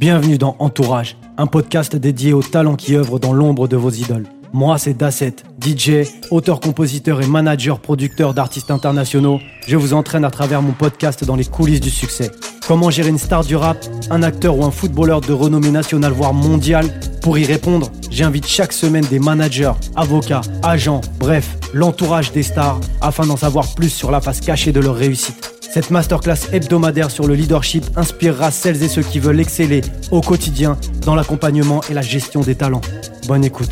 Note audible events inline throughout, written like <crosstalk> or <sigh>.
Bienvenue dans Entourage, un podcast dédié aux talents qui œuvrent dans l'ombre de vos idoles. Moi, c'est Dasset, DJ, auteur-compositeur et manager-producteur d'artistes internationaux. Je vous entraîne à travers mon podcast dans les coulisses du succès. Comment gérer une star du rap, un acteur ou un footballeur de renommée nationale voire mondiale? Pour y répondre, j'invite chaque semaine des managers, avocats, agents, bref, l'entourage des stars afin d'en savoir plus sur la face cachée de leur réussite. Cette masterclass hebdomadaire sur le leadership inspirera celles et ceux qui veulent exceller au quotidien dans l'accompagnement et la gestion des talents. Bonne écoute.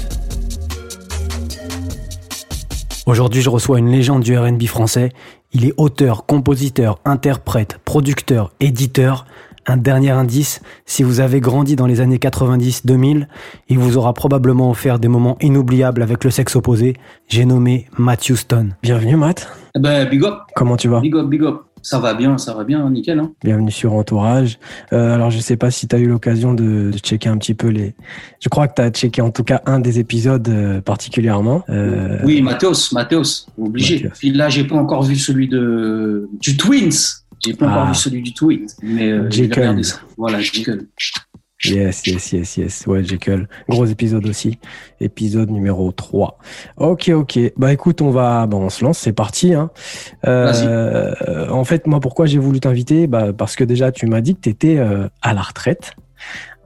Aujourd'hui, je reçois une légende du RB français. Il est auteur, compositeur, interprète, producteur, éditeur. Un dernier indice, si vous avez grandi dans les années 90-2000, il vous aura probablement offert des moments inoubliables avec le sexe opposé. J'ai nommé Matthew Stone. Bienvenue Matt. Eh ben, big up. Comment tu vas? Big up, big up. Ça va bien, ça va bien, nickel. Hein Bienvenue sur Entourage. Euh, alors, je sais pas si tu as eu l'occasion de, de, checker un petit peu les. Je crois que tu as checké en tout cas un des épisodes euh, particulièrement. Euh... Oui, Mathéos, Mathéos, obligé. Mathéos. Puis là, j'ai pas encore vu celui de du Twins. J'ai pas ah. encore vu celui du Twins, mais euh, j'ai regardé ça. Voilà, Jekyll. Yes, yes, yes, yes. Ouais, Jekyll. Gros épisode aussi. Épisode numéro 3. Ok, ok. Bah écoute, on va, bon, on se lance, c'est parti. Hein. Euh, en fait, moi, pourquoi j'ai voulu t'inviter? Bah, Parce que déjà, tu m'as dit que tu étais euh, à la retraite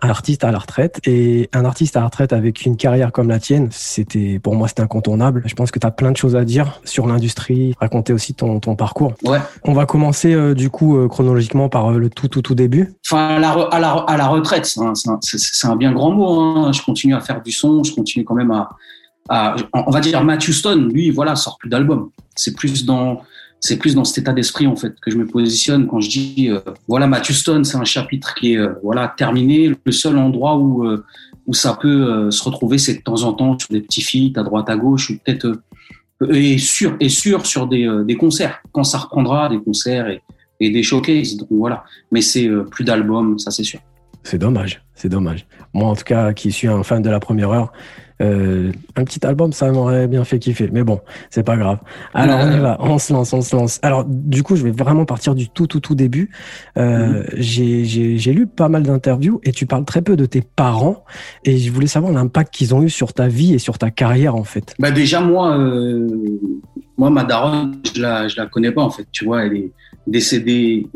un artiste à la retraite et un artiste à la retraite avec une carrière comme la tienne, c'était pour moi c'était incontournable. Je pense que tu as plein de choses à dire sur l'industrie, raconter aussi ton, ton parcours. Ouais. On va commencer euh, du coup euh, chronologiquement par euh, le tout tout tout début. Enfin à la, à la, à la retraite, c'est un, un, un, bien grand mot. Hein. Je continue à faire du son, je continue quand même à, à on va dire Matthew Stone, lui voilà sort plus d'album. C'est plus dans c'est plus dans cet état d'esprit en fait que je me positionne quand je dis euh, voilà Matthew Stone c'est un chapitre qui est euh, voilà terminé le seul endroit où euh, où ça peut se retrouver c'est de temps en temps sur des petits feats à droite à gauche ou peut-être et sûr et sûr sur des, des concerts. Quand ça reprendra des concerts et, et des showcases donc voilà. Mais c'est plus d'albums ça c'est sûr. C'est dommage c'est dommage. Moi en tout cas qui suis un fan de la première heure euh, un petit album, ça m'aurait bien fait kiffer. Mais bon, c'est pas grave. Alors, on y va. On se lance, on se lance. Alors, du coup, je vais vraiment partir du tout, tout, tout début. Euh, mm-hmm. J'ai lu pas mal d'interviews et tu parles très peu de tes parents. Et je voulais savoir l'impact qu'ils ont eu sur ta vie et sur ta carrière, en fait. Bah, déjà, moi, euh, moi, ma daronne, je la, je la connais pas, en fait. Tu vois, elle est décédée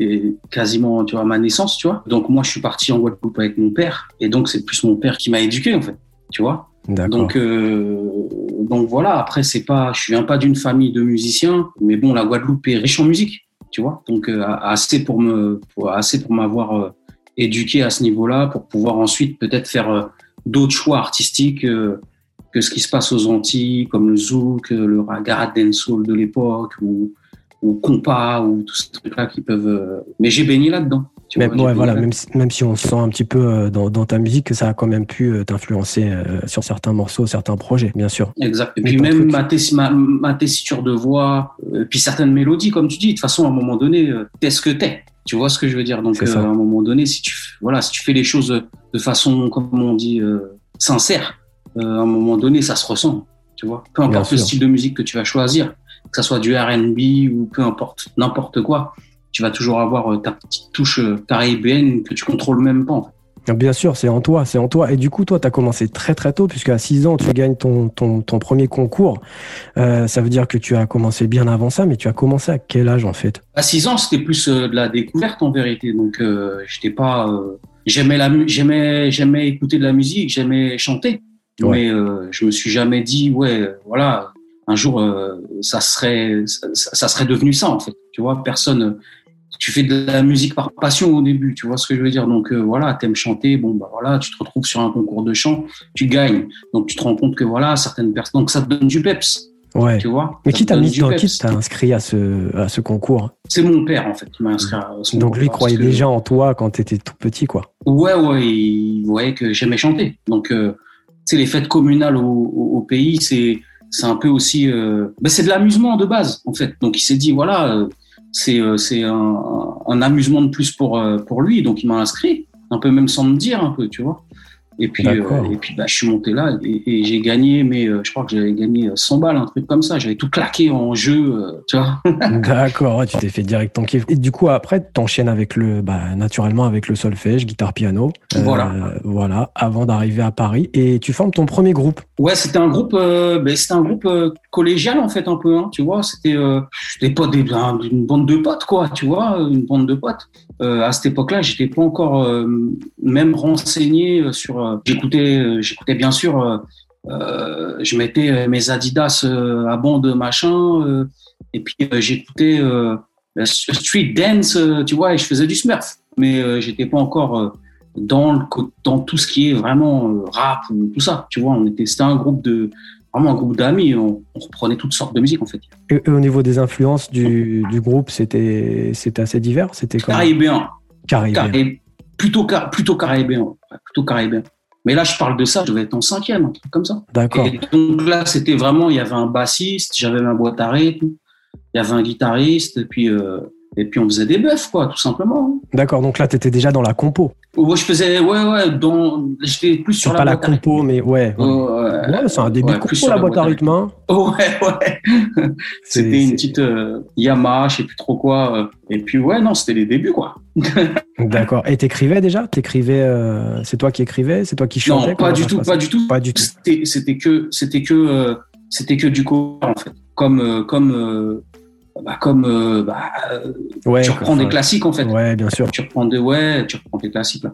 quasiment, tu vois, à ma naissance, tu vois. Donc, moi, je suis parti en Guadeloupe avec mon père. Et donc, c'est plus mon père qui m'a éduqué, en fait. Tu vois donc, euh, donc voilà. Après, c'est pas, je viens pas d'une famille de musiciens, mais bon, la Guadeloupe est riche en musique, tu vois. Donc euh, assez pour me, assez pour m'avoir euh, éduqué à ce niveau-là, pour pouvoir ensuite peut-être faire euh, d'autres choix artistiques euh, que ce qui se passe aux Antilles, comme le zouk, le raga dancehall de l'époque, ou, ou compas, ou tout ces trucs-là qui peuvent. Mais j'ai baigné là-dedans. Tu vois, ouais, voilà, même, même, si on sent un petit peu euh, dans, dans, ta musique que ça a quand même pu euh, t'influencer euh, sur certains morceaux, certains projets, bien sûr. Exact. Et puis même ma, ma, ma, tessiture de voix, puis certaines mélodies, comme tu dis, de toute façon, à un moment donné, t'es ce que t'es. Tu vois ce que je veux dire? Donc, à un moment donné, si tu, voilà, si tu fais les choses de façon, comme on dit, sincère, à un moment donné, ça se ressent. Tu vois Peu importe le style de musique que tu vas choisir, que ça soit du R&B ou peu importe, n'importe quoi tu vas toujours avoir euh, ta petite touche euh, caribéenne que tu contrôles même pas. En fait. Ah, bien sûr, c'est en toi, c'est en toi. Et du coup, toi, tu as commencé très très tôt, puisque à 6 ans, tu gagnes ton, ton, ton premier concours. Euh, ça veut dire que tu as commencé bien avant ça, mais tu as commencé à quel âge en fait? À 6 ans, c'était plus euh, de la découverte en vérité. Donc, euh, j'étais pas. J'aimais la, j'aimais, j'aimais écouter de la musique, j'aimais chanter, ouais. mais je me suis jamais dit, ouais, voilà, un jour, ça serait, ça, ça, serait devenu ça en fait. Tu vois, personne tu fais de la musique par passion au début, tu vois ce que je veux dire. Donc euh, voilà, t'aimes chanter, bon bah voilà, tu te retrouves sur un concours de chant, tu gagnes. Donc tu te rends compte que voilà, certaines personnes, donc ça te donne du peps. Ouais. Tu vois. Mais qui t'a mis, qui t'a inscrit à ce à ce concours? C'est mon père en fait qui m'a inscrit. À ce donc lui croyait déjà en toi quand t'étais tout petit, quoi. Ouais ouais, il voyait que j'aimais chanter. Donc euh, c'est les fêtes communales au, au, au pays, c'est c'est un peu aussi, euh, ben c'est de l'amusement de base en fait. Donc il s'est dit voilà euh, c'est euh, c'est un, amusement de plus pour euh, pour lui, donc il m'a inscrit, un peu même sans me dire un peu, tu vois. Et puis, euh, et puis bah, je suis monté là et, j'ai gagné, mais euh, je crois que j'avais gagné 100 balles, un truc comme ça. J'avais tout claqué en jeu, euh, tu vois. <laughs> D'accord, tu t'es fait direct ton kiff. Et du coup, après, tu enchaînes avec le, bah, naturellement avec le solfège, guitare, piano. voilà. Voilà, avant d'arriver à Paris. Et tu formes ton premier groupe. Ouais, c'était un groupe, ben, c'était un groupe collégial en fait un peu, hein, tu vois. C'était, c'était pas des, une bande de potes quoi, tu vois, une bande de potes. à cette époque-là, j'étais pas encore même renseigné sur euh, j'écoutais, euh, j'écoutais bien sûr, euh, je mettais mes Adidas à bande machin, et puis j'écoutais street dance, tu vois, et je faisais du Smurf, mais j'étais pas encore dans le, dans tout ce qui est vraiment rap ou tout ça, tu vois. On était, c'était un groupe de vraiment un groupe d'amis, on, reprenait toutes sortes de musique en fait. Et, au niveau des influences du, du groupe, c'était c'était assez divers, c'était caribéen. Caribéen. plutôt plutôt caribéen, plutôt caribéen. Mais là, je parle de ça, je devais être en cinquième, un truc comme ça. D'accord. donc là, c'était vraiment, il y avait un bassiste, j'avais ma boîte à rythme, il y avait un guitariste, et puis, euh, et puis on faisait des bœufs, quoi, tout simplement. D'accord, donc là, tu étais déjà dans la compo. Ouais, je faisais, ouais, ouais, dans, j'étais plus sur la pas la compo, mais ouais. Ouais, c'est un début de compo, la, boîte à rythme. Hein. <laughs> Ouais, ouais. c'était une petite euh, Yamaha, je sais plus trop quoi. Euh, et puis, ouais, non, c'était les débuts, quoi. <laughs> D'accord. Et t'écrivais déjà? T'écrivais euh, C'est toi qui écrivais? C'est toi qui chantais? Non, pas du tout, pas du tout. Pas du tout. C'était que, c'était que, c'était que du coup en fait. Comme, comme, bah, comme, bah, ouais, tu reprends des classiques en fait. Ouais, bien sûr. Tu reprends des, ouais, tu reprends des classiques là.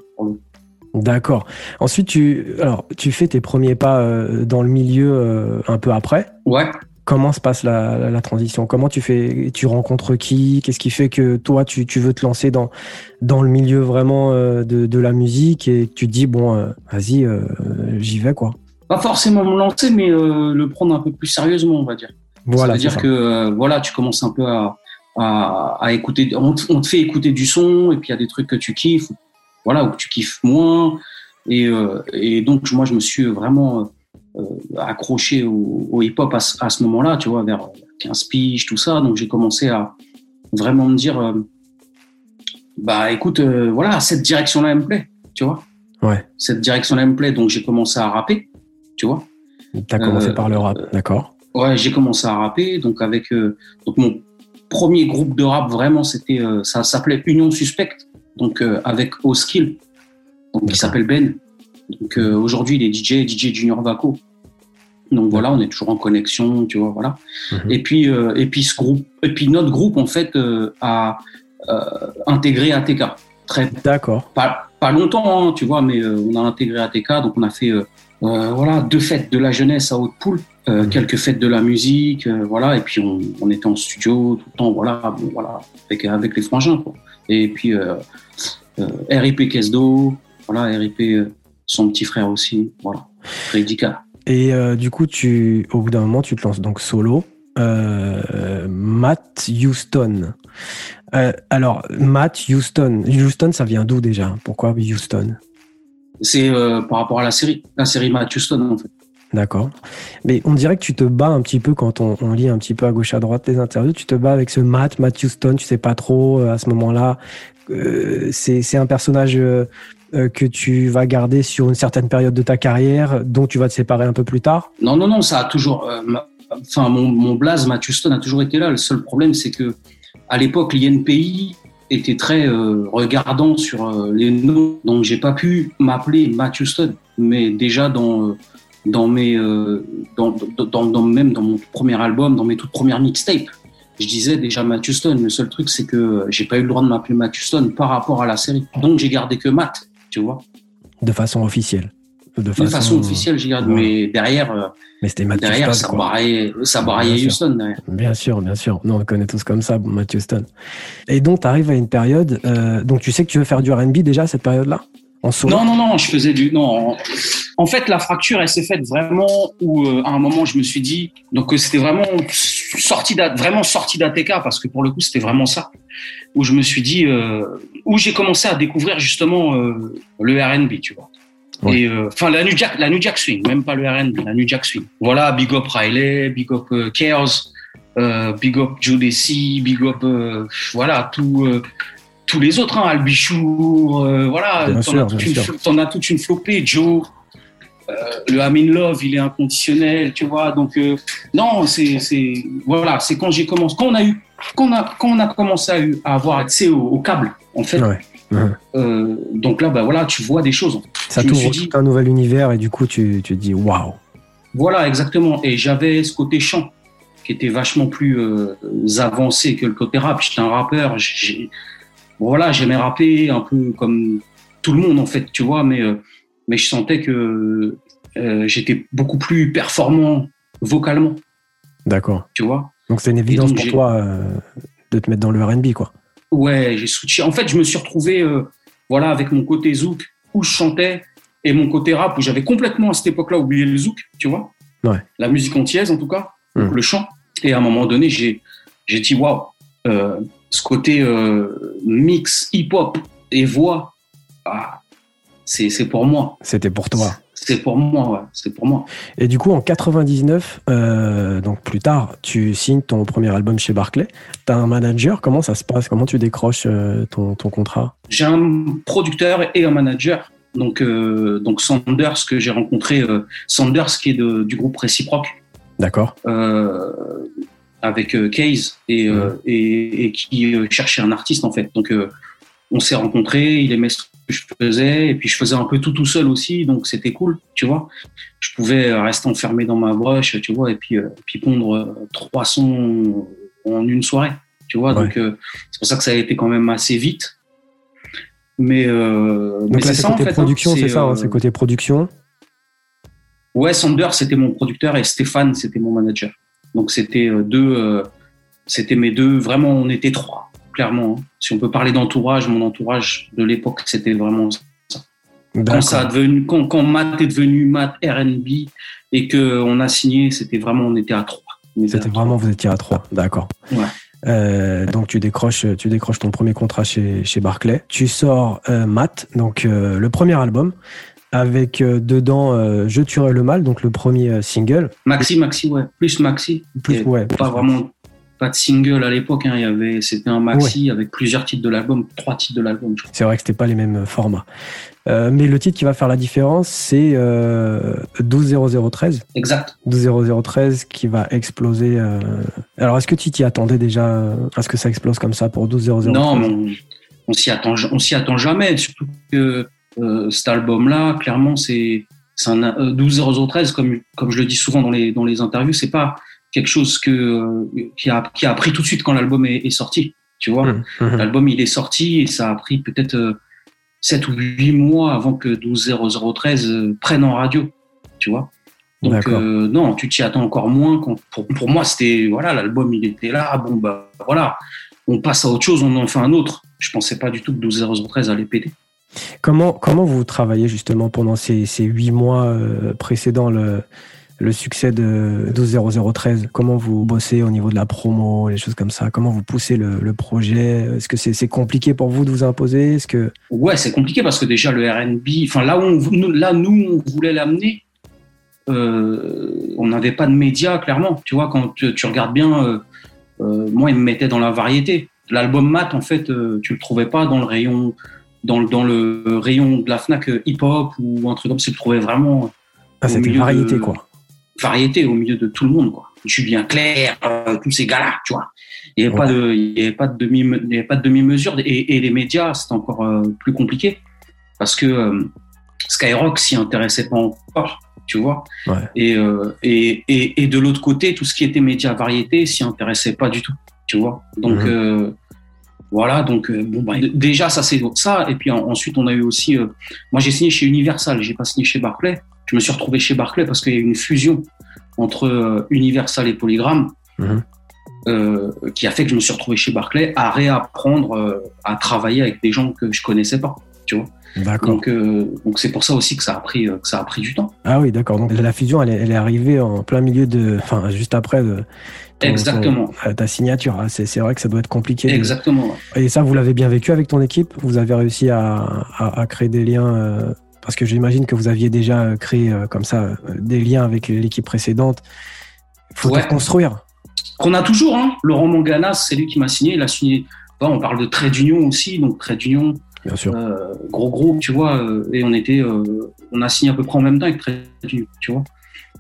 D'accord. Ensuite, tu, alors, tu fais tes premiers pas dans le milieu un peu après. Ouais. Comment se passe la, transition? Comment tu fais Tu rencontres qui? Qu'est-ce qui fait que toi, tu, veux te lancer dans, dans le milieu vraiment euh, de, la musique? Et tu te dis, bon, euh, vas-y, euh, j'y vais, quoi Pas forcément me lancer, mais le prendre un peu plus sérieusement, on va dire. Voilà, ça veut dire que voilà, tu commences un peu à, à, écouter, on te, fait écouter du son et puis il y a des trucs que tu kiffes, voilà, ou que tu kiffes moins. Et, et donc, moi, je me suis vraiment euh, accroché au, hip-hop à, ce moment-là, tu vois, vers 15 piges, tout ça. Donc j'ai commencé à vraiment me dire, euh, bah écoute, euh, voilà, cette direction-là, elle me plaît, tu vois. Ouais. Cette direction-là, elle me plaît, donc j'ai commencé à rapper, tu vois. T'as commencé par le rap, d'accord. Ouais, j'ai commencé à rapper, donc avec donc mon premier groupe de rap vraiment, c'était ça s'appelait Union Suspecte, donc avec Oskill, donc qui s'appelle Ben. Donc euh, aujourd'hui, il est DJ, DJ Junior Vaco. Donc voilà, on est toujours en connexion, tu vois, voilà. Mhm. Et puis euh, et puis ce groupe, et puis notre groupe en fait euh, a intégré ATK. Très d'accord. Pas, pas longtemps, hein, tu vois, mais on a intégré ATK, donc on a fait voilà deux fêtes de la jeunesse à Haute-Poule, mhm. quelques fêtes de la musique, voilà, et puis on, on, était en studio tout le temps, voilà, voilà, avec avec les frangins, quoi. Et puis RIP Kesdo, voilà, RIP son petit frère aussi. Voilà. Et euh, du coup, tu, au bout d'un moment, tu te lances donc solo. Euh, Matt Houston. Euh, alors, Matt Houston. Houston, ça vient d'où déjà? Pourquoi Houston? C'est par rapport à la série, la série Matt Houston en fait. D'accord. Mais on dirait que tu te bats un petit peu quand on, on, lit un petit peu à gauche à droite les interviews. Tu te bats avec ce Matt, Matt Houston. Tu sais pas trop à ce moment-là. c'est un personnage euh, que tu vas garder sur une certaine période de ta carrière, dont tu vas te séparer un peu plus tard? Non, non, non, ça a toujours. Euh, enfin, mon, mon blaze, Matthew Stone, a toujours été là. Le seul problème, c'est que à l'époque, l'INPI était très euh, regardant sur les noms, donc j'ai pas pu m'appeler Matthew Stone, mais déjà dans dans mes dans, dans, dans, même dans mon premier album, dans mes toutes premières mixtapes, je disais déjà Matthew Stone. Le seul truc, c'est que j'ai pas eu le droit de m'appeler Matthew Stone par rapport à la série. Donc j'ai gardé que Matt tu vois. De façon officielle. De façon, officielle, j'y garde. Mais derrière, euh, mais c'était derrière ça braillait, ça braillait Houston. Bien sûr, bien sûr. Nous, on le connaît tous comme ça, Matthew Houston. Et donc, tu arrives à une période. Euh, donc, tu sais que tu veux faire du RB déjà à cette période-là? En Non, non, non. Je faisais du. Non. En fait, la fracture, elle s'est faite vraiment où, euh, à un moment, je me suis dit. Donc, c'était vraiment sorti, vraiment sorti d'ATK parce que pour le coup, c'était vraiment ça où je me suis dit, euh, où j'ai commencé à découvrir justement euh, le R&B, tu vois. Et euh, enfin la New Jack, la New Jack Swing, même pas le R&B, la New Jack Swing. Voilà, big up Riley, big up euh, Chaos, big up Jodeci, big up voilà tout tous les autres, hein, Albichour, euh, voilà, t'en as, toute une flopée, Joe. Euh, le Amin Love, il est inconditionnel, tu vois. Donc euh, non, c'est voilà, c'est quand j'ai commencé, quand on a eu, quand on a, quand on a commencé à, à avoir accès au, câble, en fait. Donc là, bah voilà, tu vois des choses. Ça t'ouvre tout un nouvel univers et du coup, tu, tu te dis waouh. Voilà, exactement. Et j'avais ce côté chant qui était vachement plus avancé que le côté rap. J'étais un rappeur. Voilà, j'aimais rapper un peu comme tout le monde en fait, tu vois, mais mais je sentais que euh, j'étais beaucoup plus performant vocalement. D'accord. Tu vois? Donc c'est une évidence pour toi euh, de te mettre dans le R&B, quoi. Ouais, j'ai switché. En fait, je me suis retrouvé, euh, voilà, avec mon côté zouk où je chantais et mon côté rap où j'avais complètement à cette époque-là oublié le zouk, tu vois. Ouais. La musique entière, en tout cas, hmm. le chant. Et à un moment donné, j'ai j'ai dit waouh, ce côté mix hip-hop et voix, ah, c'est pour moi. C'était pour toi. C'est pour moi, ouais. C'est pour moi. Et du coup, en 99, euh, donc plus tard, tu signes ton premier album chez Barclay. Tu as un manager. Comment ça se passe? Comment tu décroches euh, ton, ton, contrat? J'ai un producteur et un manager. Donc, euh, donc Sanders, que j'ai rencontré, Sanders qui est de, du groupe Réciproque. D'accord. avec Case et, mmh. et, et, qui cherchait un artiste en fait. Donc, on s'est rencontrés, il aimait ce que je faisais et puis je faisais un peu tout tout seul aussi donc c'était cool tu vois. Je pouvais rester enfermé dans ma broche tu vois et puis euh, puis pondre trois sons en une soirée tu vois. Donc euh, c'est pour ça que ça a été quand même assez vite. Mais euh, mais c'est ça en fait hein. production c'est ça hein, c'est côté production. Ouais Sander c'était mon producteur et Stéphane c'était mon manager. Donc c'était deux c'était mes deux vraiment on était trois clairement. Hein. Si on peut parler d'entourage, mon entourage de l'époque, c'était vraiment ça. Quand, ça a devenu, quand, Matt est devenu Matt RB et qu'on a signé, c'était vraiment, on était à trois. C'était vraiment, vous étiez à trois, d'accord. Euh, donc tu décroches, tu décroches ton premier contrat chez, chez Barclay. Tu sors euh, Matt, donc euh, le premier album, avec dedans Je tuerai le mal, donc le premier single. Maxi, Maxi, ouais, plus Maxi. Plus, ouais. Pas vraiment pas de single à l'époque. Hein. Il y avait, c'était un maxi avec plusieurs titres de l'album, trois titres de l'album. C'est vrai que c'était pas les mêmes formats. Euh, mais le titre qui va faire la différence, c'est euh, 120013. Exact. 120013 qui va exploser. Euh... Alors, est-ce que tu t'y attendais déjà à ce que ça explose comme ça pour 120013 Non, on, on s'y attend, on s'y attend jamais. Surtout que euh, cet album-là, clairement, c'est, c'est un 12013 comme comme je le dis souvent dans les dans les interviews, c'est pas quelque chose que, euh, qui, a, qui a appris tout de suite quand l'album est, sorti. Tu vois, mmh, mmh. l'album il est sorti et ça a pris peut-être 7 euh, ou 8 mois avant que 12.0013 euh, prenne en radio. Tu vois. Donc non, tu t'y attends encore moins. Quand, pour, pour moi, c'était voilà, l'album il était là. Bon bah voilà, on passe à autre chose, on en fait un autre. Je pensais pas du tout que 12.0013 allait péter. Comment, comment vous travaillez justement pendant ces, ces 8 mois précédents le, le succès de 12.0013 Comment vous bossez au niveau de la promo, les choses comme ça Comment vous poussez le, projet Est-ce que c'est compliqué pour vous de vous imposer Est-ce que ouais, c'est compliqué parce que déjà le R&B, enfin là où on, là nous on voulait l'amener, euh, on n'avait pas de médias clairement. Tu vois quand tu, regardes bien, euh, euh, moi il me mettait dans la variété. L'album Mat en fait, tu le trouvais pas dans le rayon dans, dans le rayon de la Fnac hip hop ou un truc comme ça. Tu le trouvais vraiment. Ah, c'était variété quoi variété au milieu de tout le monde, quoi. bien Clair, euh, tous ces gars-là, tu vois. Il n'y avait, pas de, il y avait pas de demi, il y avait pas de demi-mesure. Et, et, les médias, c'était encore euh, plus compliqué parce que euh, Skyrock s'y intéressait pas encore, tu vois. Et, et, et, et, de l'autre côté, tout ce qui était médias variété s'y intéressait pas du tout, tu vois. Donc mhm. voilà, donc bon, bah, déjà ça c'est ça. Et puis ensuite on a eu aussi, moi j'ai signé chez Universal, j'ai pas signé chez Barclay je me suis retrouvé chez Barclay parce qu'il y a eu une fusion entre euh, Universal et Polygram mhm. euh, qui a fait que je me suis retrouvé chez Barclay à réapprendre euh, à travailler avec des gens que je connaissais pas, tu vois. Donc, donc c'est pour ça aussi que ça a pris que ça a pris du temps. Ah oui, d'accord. Donc la fusion, elle est, elle est, arrivée en plein milieu de, enfin juste après de, Exactement. ta signature. Ah, c'est vrai que ça doit être compliqué. Exactement. Et ça, vous l'avez bien vécu avec ton équipe? Vous avez réussi à, à, à créer des liens parce que j'imagine que vous aviez déjà euh, créé euh, comme ça euh, des liens avec l'équipe précédente. Il faut construire. Qu'on a toujours. Hein. Laurent Manganas, c'est lui qui m'a signé. Il a signé on parle de Trait d'Union aussi, donc Trait d'Union, Bien sûr. gros groupe, tu vois, et on était, on a signé à peu près en même temps avec Trait d'Union, tu vois.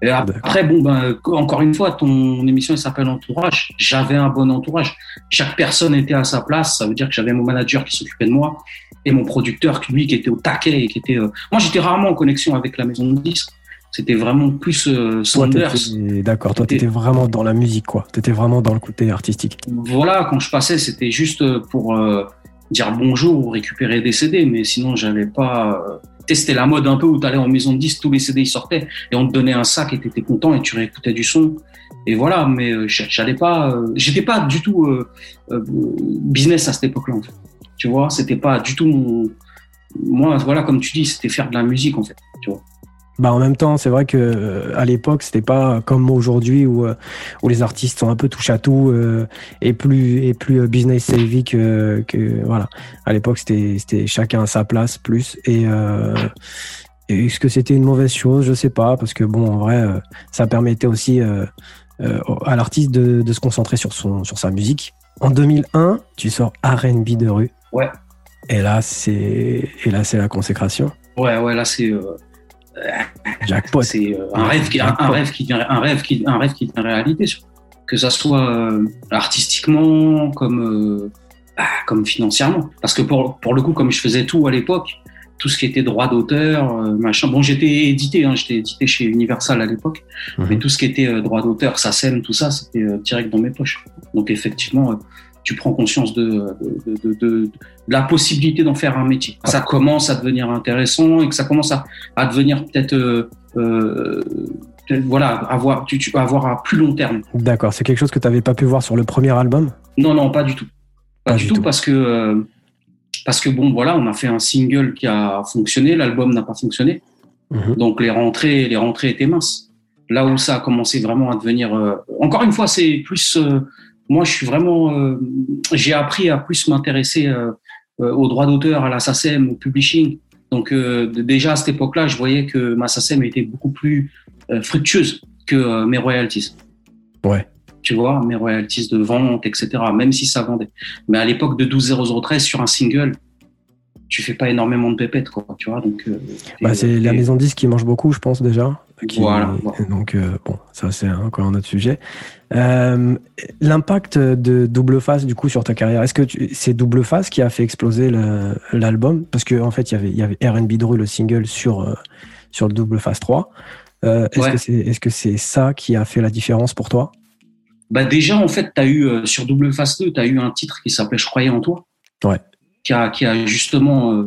Et après, bon, ben, encore une fois, ton émission s'appelle Entourage. J'avais un bon entourage. Chaque personne était à sa place. Ça veut dire que j'avais mon manager qui s'occupait de moi et mon producteur, lui, qui était au taquet et qui était. Euh, moi, j'étais rarement en connexion avec la maison de disques. C'était vraiment plus euh, Saunders. D'accord, toi, tu étais vraiment dans la musique, quoi. Tu étais vraiment dans le côté artistique. Voilà, quand je passais, c'était juste pour euh, dire bonjour ou récupérer des CD, mais sinon, j'avais pas tester la mode un peu où tu allais en maison de disques, tous les CD ils sortaient et on te donnait un sac et tu étais content et tu réécoutais du son. Et voilà, mais euh, j'allais pas, euh, j'étais pas du tout euh, business à cette époque-là en. Tu vois, c'était pas du tout mon. Moi, voilà, comme tu dis, c'était faire de la musique en fait. Tu vois. Bah en même temps, c'est vrai que euh, à l'époque, c'était pas comme aujourd'hui où, euh, où les artistes sont un peu touche à tout euh, et plus et plus business savvy que, que voilà. À l'époque, c'était c'était chacun à sa place plus et, est-ce que c'était une mauvaise chose? Je sais pas parce que bon, en vrai, ça permettait aussi à l'artiste de, de se concentrer sur son sur sa musique. En 2001, tu sors R&B de rue. Ouais. Et là, c'est et là, c'est la consécration. Ouais, ouais, là, c'est c'est euh, un rêve qui, un, rêve qui devient, un rêve qui, un rêve qui devient réalité, que ça soit euh, artistiquement comme, euh, bah, comme financièrement. Parce que pour, pour le coup, comme je faisais tout à l'époque, tout ce qui était droit d'auteur, machin. Bon, j'étais édité, hein, j'étais édité chez Universal à l'époque, mhm. mais tout ce qui était droit d'auteur, SACEM, tout ça, c'était direct dans mes poches. Donc effectivement, tu prends conscience de, de, de, la possibilité d'en faire un métier. Ça commence à devenir intéressant et que ça commence à, à devenir peut-être euh, euh voilà, avoir, tu, tu peux avoir à plus long terme. D'accord, c'est quelque chose que tu n'avais pas pu voir sur le premier album? Non, non, pas du tout. Pas, du, tout, parce que euh, parce que bon, voilà, on a fait un single qui a fonctionné, l'album n'a pas fonctionné, mhm. donc les rentrées, les rentrées étaient minces. Là où ça a commencé vraiment à devenir, euh, encore une fois, c'est plus moi, je suis vraiment, euh, j'ai appris à plus m'intéresser euh, euh, aux droits d'auteur, à la SACEM, au publishing. Donc déjà à cette époque-là, je voyais que ma SACEM était beaucoup plus fructueuse que mes royalties. Ouais. Tu vois, mes royalties de vente, etc. Même si ça vendait. Mais à l'époque de 12013 sur un single, tu fais pas énormément de pépettes, quoi. Tu vois, donc. Bah, c'est la maison 10 qui mange beaucoup, je pense déjà. Voilà, Donc bon, ça c'est encore un autre sujet. Euh, l'impact de Double Face du coup sur ta carrière, est-ce que c'est Double Face qui a fait exploser l'album? Parce qu'en en fait, il y avait, y avait R&B Drew, le single sur, euh, sur le Double Face 3. Euh, est-ce que c'est ça qui a fait la différence pour toi? Bah Déjà, en fait, as eu, sur Double Face 2, tu as eu un titre qui s'appelait Je croyais en toi. Ouais. Qui a, qui a justement,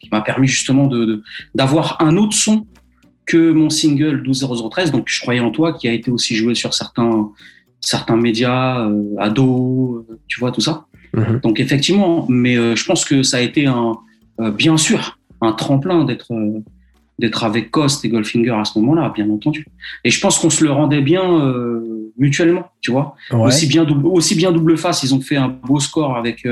qui m'a permis justement d'avoir de, un autre son que mon single 12013, donc Je croyais en toi, qui a été aussi joué sur certains, certains médias, euh, ados, euh, tu vois, tout ça. Mhm. Donc effectivement, mais euh, je pense que ça a été un, bien sûr, un tremplin d'être d'être avec Cost et Goldfinger à ce moment-là, bien entendu. Et je pense qu'on se le rendait bien mutuellement, tu vois. Aussi bien double, aussi bien double face, ils ont fait un beau score avec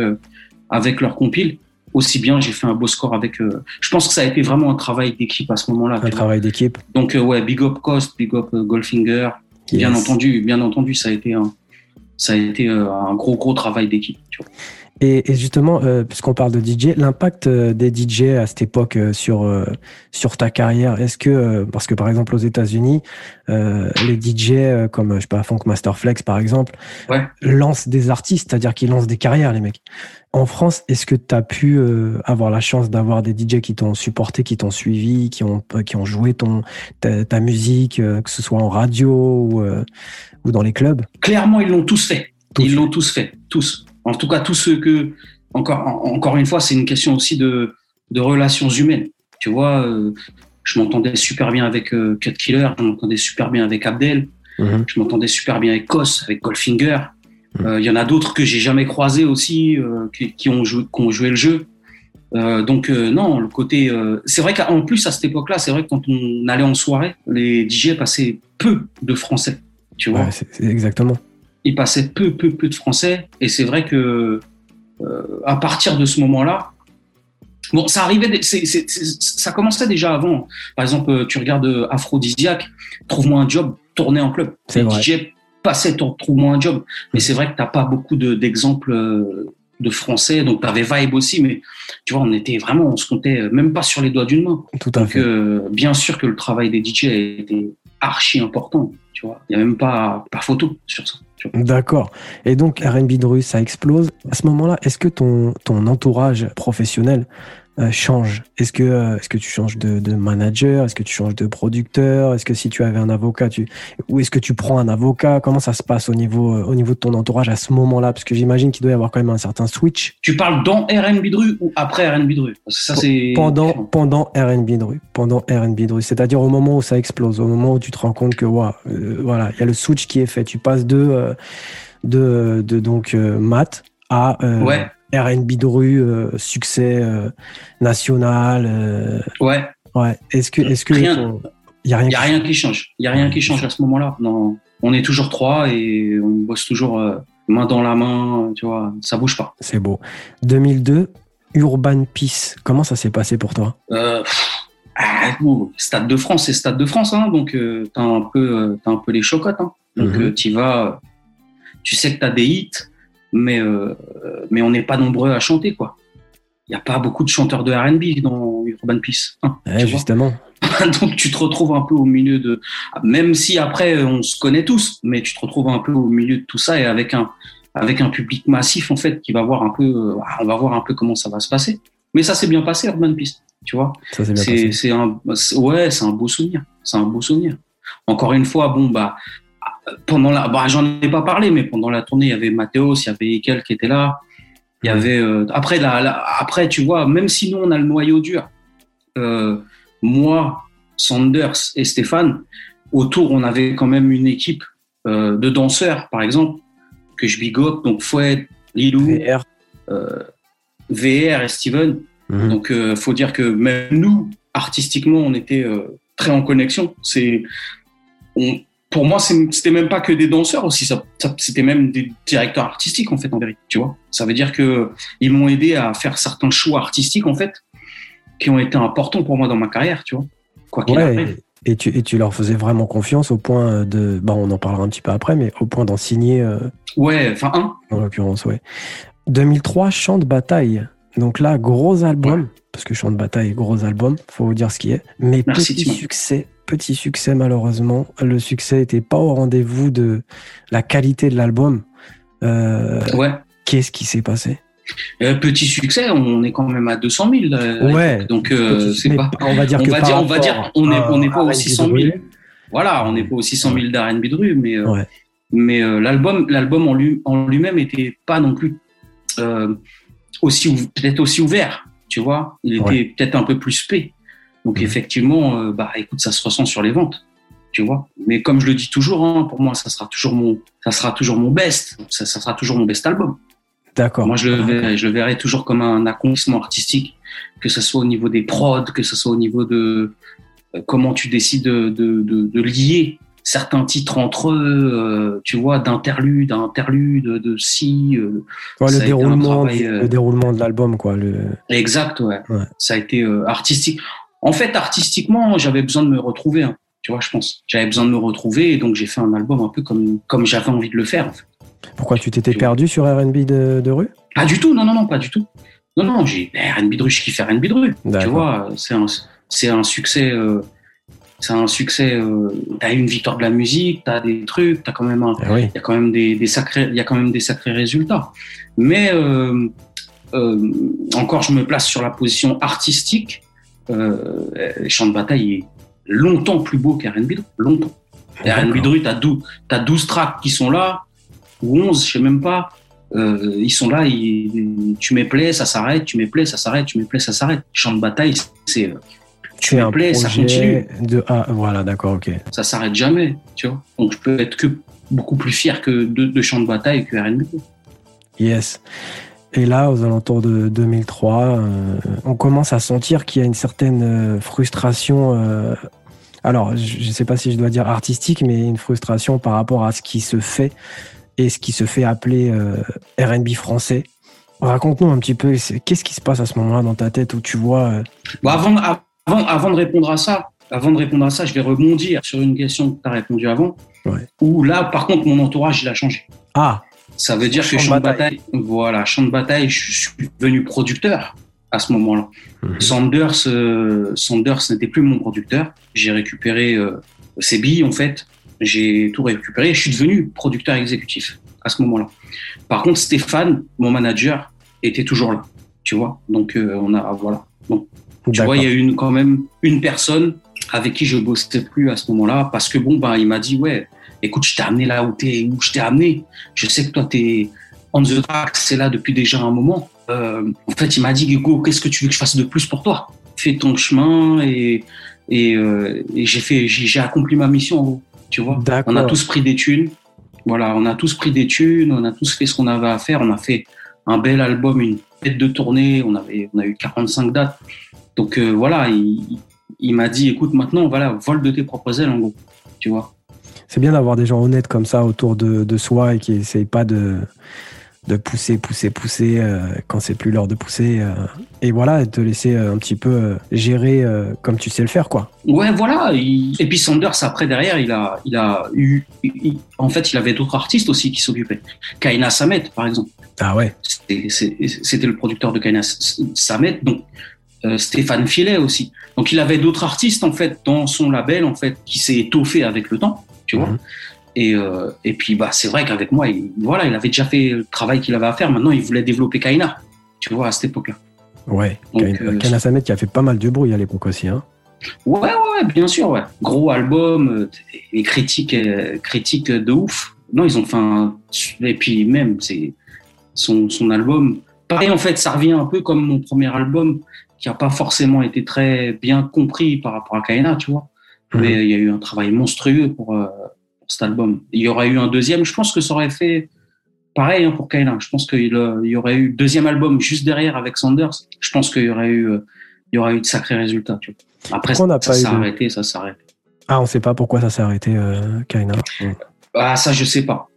avec leur compile aussi bien. J'ai fait un beau score avec. Euh, je pense que ça a été vraiment un travail d'équipe à ce moment-là. Un travail d'équipe. Donc euh, ouais, big up Cost, big up euh, Goldfinger. Bien entendu, bien entendu, ça a été un, ça a été un gros gros travail d'équipe. Et, justement, puisqu'on parle de DJ, l'impact des DJ à cette époque sur sur ta carrière, est-ce que parce que par exemple aux États-Unis, les DJ comme je sais pas Funk Master Flex par exemple, lancent des artistes, c'est-à-dire qu'ils lancent des carrières les mecs. En France, est-ce que tu as pu euh, avoir la chance d'avoir des DJ qui t'ont supporté, qui t'ont suivi, qui ont, qui ont joué ton, ta, musique, euh, que ce soit en radio ou, euh, ou dans les clubs? Clairement, ils l'ont tous fait. ils l'ont tous fait, tous. En tout cas, tous ceux que, encore, encore une fois, c'est une question aussi de, de relations humaines. Tu vois, je m'entendais super bien avec Cut Killer, je m'entendais super bien avec Abdel, mhm. je m'entendais super bien avec Kos, avec Goldfinger. Il euh, y en a d'autres que j'ai jamais croisés aussi, euh, qui, ont joué, qui ont joué le jeu. Euh, donc non, le côté, c'est vrai qu'en plus à cette époque-là, c'est vrai que quand on allait en soirée, les DJ passaient peu de français, tu vois. c'est exactement. Ils passaient peu, peu, peu de français, et c'est vrai que à partir de ce moment-là, bon, ça arrivait, ça commençait déjà avant. Par exemple, tu regardes Aphrodisiaque, trouve-moi un job, tourner en club. C'est vrai. DJ passait, trouve-moi un job. Mais c'est vrai que t'as pas beaucoup d'exemples de français. Donc, tu avais Vibe aussi, mais tu vois, on était vraiment, on se comptait même pas sur les doigts d'une main. Tout à Donc, fait. euh, bien sûr que le travail des DJ a été archi important. Tu vois, il n'y a même pas, pas photo sur ça. D'accord. Et donc, RB de rue, ça explose. À ce moment-là, est-ce que ton, ton entourage professionnel euh, change Est-ce que, euh, est-ce que tu changes de, de manager? Est-ce que tu changes de producteur? Est-ce que si tu avais un avocat, tu... ou est-ce que tu prends un avocat? Comment ça se passe au niveau, euh, au niveau de ton entourage à ce moment-là? Parce que j'imagine qu'il doit y avoir quand même un certain switch Tu parles dans RB de rue ou après Parce que ça, c'est. pendant, pendant RB de rue. Pendant RB de rue. C'est-à-dire au moment où ça explose, au moment où tu te rends compte que, euh, voilà, il y a le switch qui est fait. Tu passes de, de, de donc, maths à Ouais, R&B de rue, euh, succès euh, national. euh, ouais. ouais. Est-ce que, est-ce que Rien. y a rien Il n'y a qui- rien qui change. Il n'y a rien qui change à ce moment-là. Non, on est toujours trois et on bosse toujours euh, main dans la main. Tu vois, ça bouge pas. C'est beau. 2002, Urban Peace. Comment ça s'est passé pour toi? Euh, pff, ah, bon, Stade de France, c'est Stade de France, hein, donc euh, t'as un peu, t'as un peu les chocottes. Hein. Donc Mhm. t'y vas, tu sais que t'as des hits, mais euh, mais on n'est pas nombreux à chanter quoi. Il y a pas beaucoup de chanteurs de R&B dans Urban Peace. hein, Ouais, vois. Justement. <laughs> donc tu te retrouves un peu au milieu de, même si après on se connaît tous, mais tu te retrouves un peu au milieu de tout ça et avec un avec un public massif en fait qui va voir un peu, euh, on va voir un peu comment ça va se passer. Mais ça s'est bien passé Urban Peace, tu vois. Ça s'est bien C'est un ouais, c'est un beau souvenir. C'est un beau souvenir. Encore une fois, bon bah pendant la bah, j'en ai pas parlé mais pendant la tournée, il y avait Mathéos, il y avait Ekel qui était là. Il y avait euh, après la, la- après tu vois, même si nous on a le noyau dur euh, moi, Sanders et Stéphane, autour, on avait quand même une équipe euh, de danseurs, par exemple, que je big up, donc Fouet, Lilou, VR. euh, VR et Steven. Mhm. Donc, euh, faut dire que même nous, artistiquement, on était euh, très en connexion. C'est, on- pour moi, c'était même pas que des danseurs aussi, ça, ça- c'était même des directeurs artistiques en fait, en vérité. Tu vois, ça veut dire que ils m'ont aidé à faire certains choix artistiques en fait, qui ont été importants pour moi dans ma carrière. Tu vois, quoi qu'il arrive. Ouais, et tu, et tu leur faisais vraiment confiance au point de. Bah, on en parlera un petit peu après, mais au point d'en signer, euh, Ouais, enfin un. en l'occurrence, ouais. 2003, Chant de bataille. Donc là, gros album, parce que Chant de bataille, gros album, faut dire ce qui est. Mais Merci, petit succès, petit succès malheureusement. Le succès n'était pas au rendez-vous de la qualité de l'album. Euh, Ouais. Qu'est-ce qui s'est passé? Euh, petit succès, on est quand même à 200 000. euh, Ouais. Donc euh, c'est pas. On va dire on que va dire, on va dire, on est, n'est pas à aux R&B 600 de 000. rue, Voilà, on n'est pas aux 600 000 d'R&B de rue, mais Ouais. mais l'album, l'album en lui en lui-même était pas non plus aussi peut-être aussi ouvert, tu vois. Il était Ouais. peut-être un peu plus spé. Donc Mhm. effectivement, euh, bah écoute, ça se ressent sur les ventes, tu vois. Mais comme je le dis toujours, hein, pour moi, ça sera toujours mon, ça sera toujours mon best, ça, ça sera toujours mon best album. D'accord. Moi, je le, verrai, je le verrai toujours comme un accomplissement artistique, que ce soit au niveau des prods, que ce soit au niveau de euh, comment tu décides de, de, de, de lier certains titres entre eux, euh, tu vois, d'interlude, d'interlude, de si. euh, Ouais, le déroulement, travail, euh, le déroulement de l'album, quoi. Le... exact, ouais. Ouais. Ça a été artistique. En fait, artistiquement, j'avais besoin de me retrouver, hein, tu vois, je pense. J'avais besoin de me retrouver, et donc j'ai fait un album un peu comme, comme j'avais envie de le faire, en fait. Pourquoi tu t'étais perdu sur R&B de, de rue? Pas du tout, non, non, non, pas du tout. Non, non, j'ai ben, R&B de rue, je kiffe R&B de rue. Tu vois, c'est un, un succès. euh, c'est un succès. Euh, t'as une victoire de la musique, t'as des trucs, t'as quand même Ah oui. il y a quand même des, des sacrés, il y a quand même des sacrés résultats. Mais euh, euh, encore, je me place sur la position artistique. Euh, Champ de bataille est longtemps plus beau de rue, longtemps. R&B de rue, t'as 12, t'as 12 tracks qui sont là, ou 11, je sais même pas. Euh, ils sont là, ils- tu mets play, ça s'arrête, tu mets play, ça s'arrête, tu mets play, ça s'arrête. Champ de bataille, c'est tu un play, ça continue, de ah voilà d'accord ok ça s'arrête jamais, tu vois. Donc je peux être que beaucoup plus fier que de, de Champ de bataille que R&B. yes et là aux alentours de 2003 euh, on commence à sentir qu'il y a une certaine euh, frustration euh, alors je ne sais pas si je dois dire artistique mais une frustration par rapport à ce qui se fait et ce qui se fait appeler euh, R&B français raconte-nous un petit peu qu'est-ce qui se passe à ce moment-là dans ta tête où tu vois Bon, avant, avant, avant de répondre à ça, avant de répondre à ça, je vais rebondir sur une question que tu as répondu avant. Ouais. Où là, par contre, mon entourage, il a changé. ah Ça veut dire que champ de bataille. voilà, champ de bataille, je suis devenu producteur à ce moment-là. Mhm. Sanders, euh, Sanders n'était plus mon producteur. J'ai récupéré euh, ses billes, en fait. J'ai tout récupéré. Je suis devenu producteur exécutif à ce moment-là. Par contre, Stéphane, mon manager, était toujours là. Tu vois Donc, euh, on a, voilà. Tu vois, il y a eu quand même une personne avec qui je bossais plus à ce moment-là parce que bon, bah, il m'a dit, ouais, écoute, je t'ai amené là où, es, où je t'ai amené. Je sais que toi, tu es on the track, c'est là depuis déjà un moment. Euh, en fait, il m'a dit, Hugo, qu'est-ce que tu veux que je fasse de plus pour toi? Fais ton chemin et, et, euh, j'ai fait, j'ai accompli ma mission en gros. Tu vois On a tous pris des thunes. Voilà, on a tous pris des thunes, on a tous fait ce qu'on avait à faire. On a fait un bel album, une tête de tournée. On avait, on a eu 45 dates. Donc euh, voilà, il, il m'a dit, écoute, maintenant, voilà, vole de tes propres ailes en gros. Tu vois C'est bien d'avoir des gens honnêtes comme ça autour de, de soi et qui n'essayent pas de de pousser, pousser, pousser euh, quand c'est plus l'heure de pousser. Euh, et voilà, te laisser euh, un petit peu gérer comme tu sais le faire, quoi. Ouais, voilà. Et puis Sanders, après, derrière, il a, il a eu. En fait, il avait d'autres artistes aussi qui s'occupaient. Kaina Samet, par exemple. Ah ouais. C'était le producteur de Kaina Samet. Donc, Stéphane Filet aussi. Donc, il avait d'autres artistes, en fait, dans son label, en fait, qui s'est étoffé avec le temps, tu vois. Mhm. Et, euh, et puis, bah, c'est vrai qu'avec moi, il, voilà, il avait déjà fait le travail qu'il avait à faire. Maintenant, il voulait développer Kaina, tu vois, à cette époque-là. Ouais, euh, Kaina, Samet qui a fait pas mal de bruit à l'époque aussi. Hein. Ouais, ouais, bien sûr, ouais. Gros album, euh, et critiques, critiques de ouf. Non, ils ont fait un. Et puis, même, c'est son, son album. Pareil, en fait, ça revient un peu comme mon premier album, qui n'a pas forcément été très bien compris par rapport à Kaina, tu vois. Mhm. Mais il y a eu un travail monstrueux pour cet album. Il y aurait eu un deuxième, je pense que ça aurait fait pareil hein, pour Kaina. Je pense qu'il euh, y aurait eu deuxième album juste derrière avec Sanders. Je pense qu'il y aurait eu, euh, il y aurait eu de sacrés résultats. Après, ça, s'est arrêté, ça s'arrête. Ah, on ne sait pas pourquoi ça s'est arrêté, euh, Kaina. Ah, ça, je sais pas.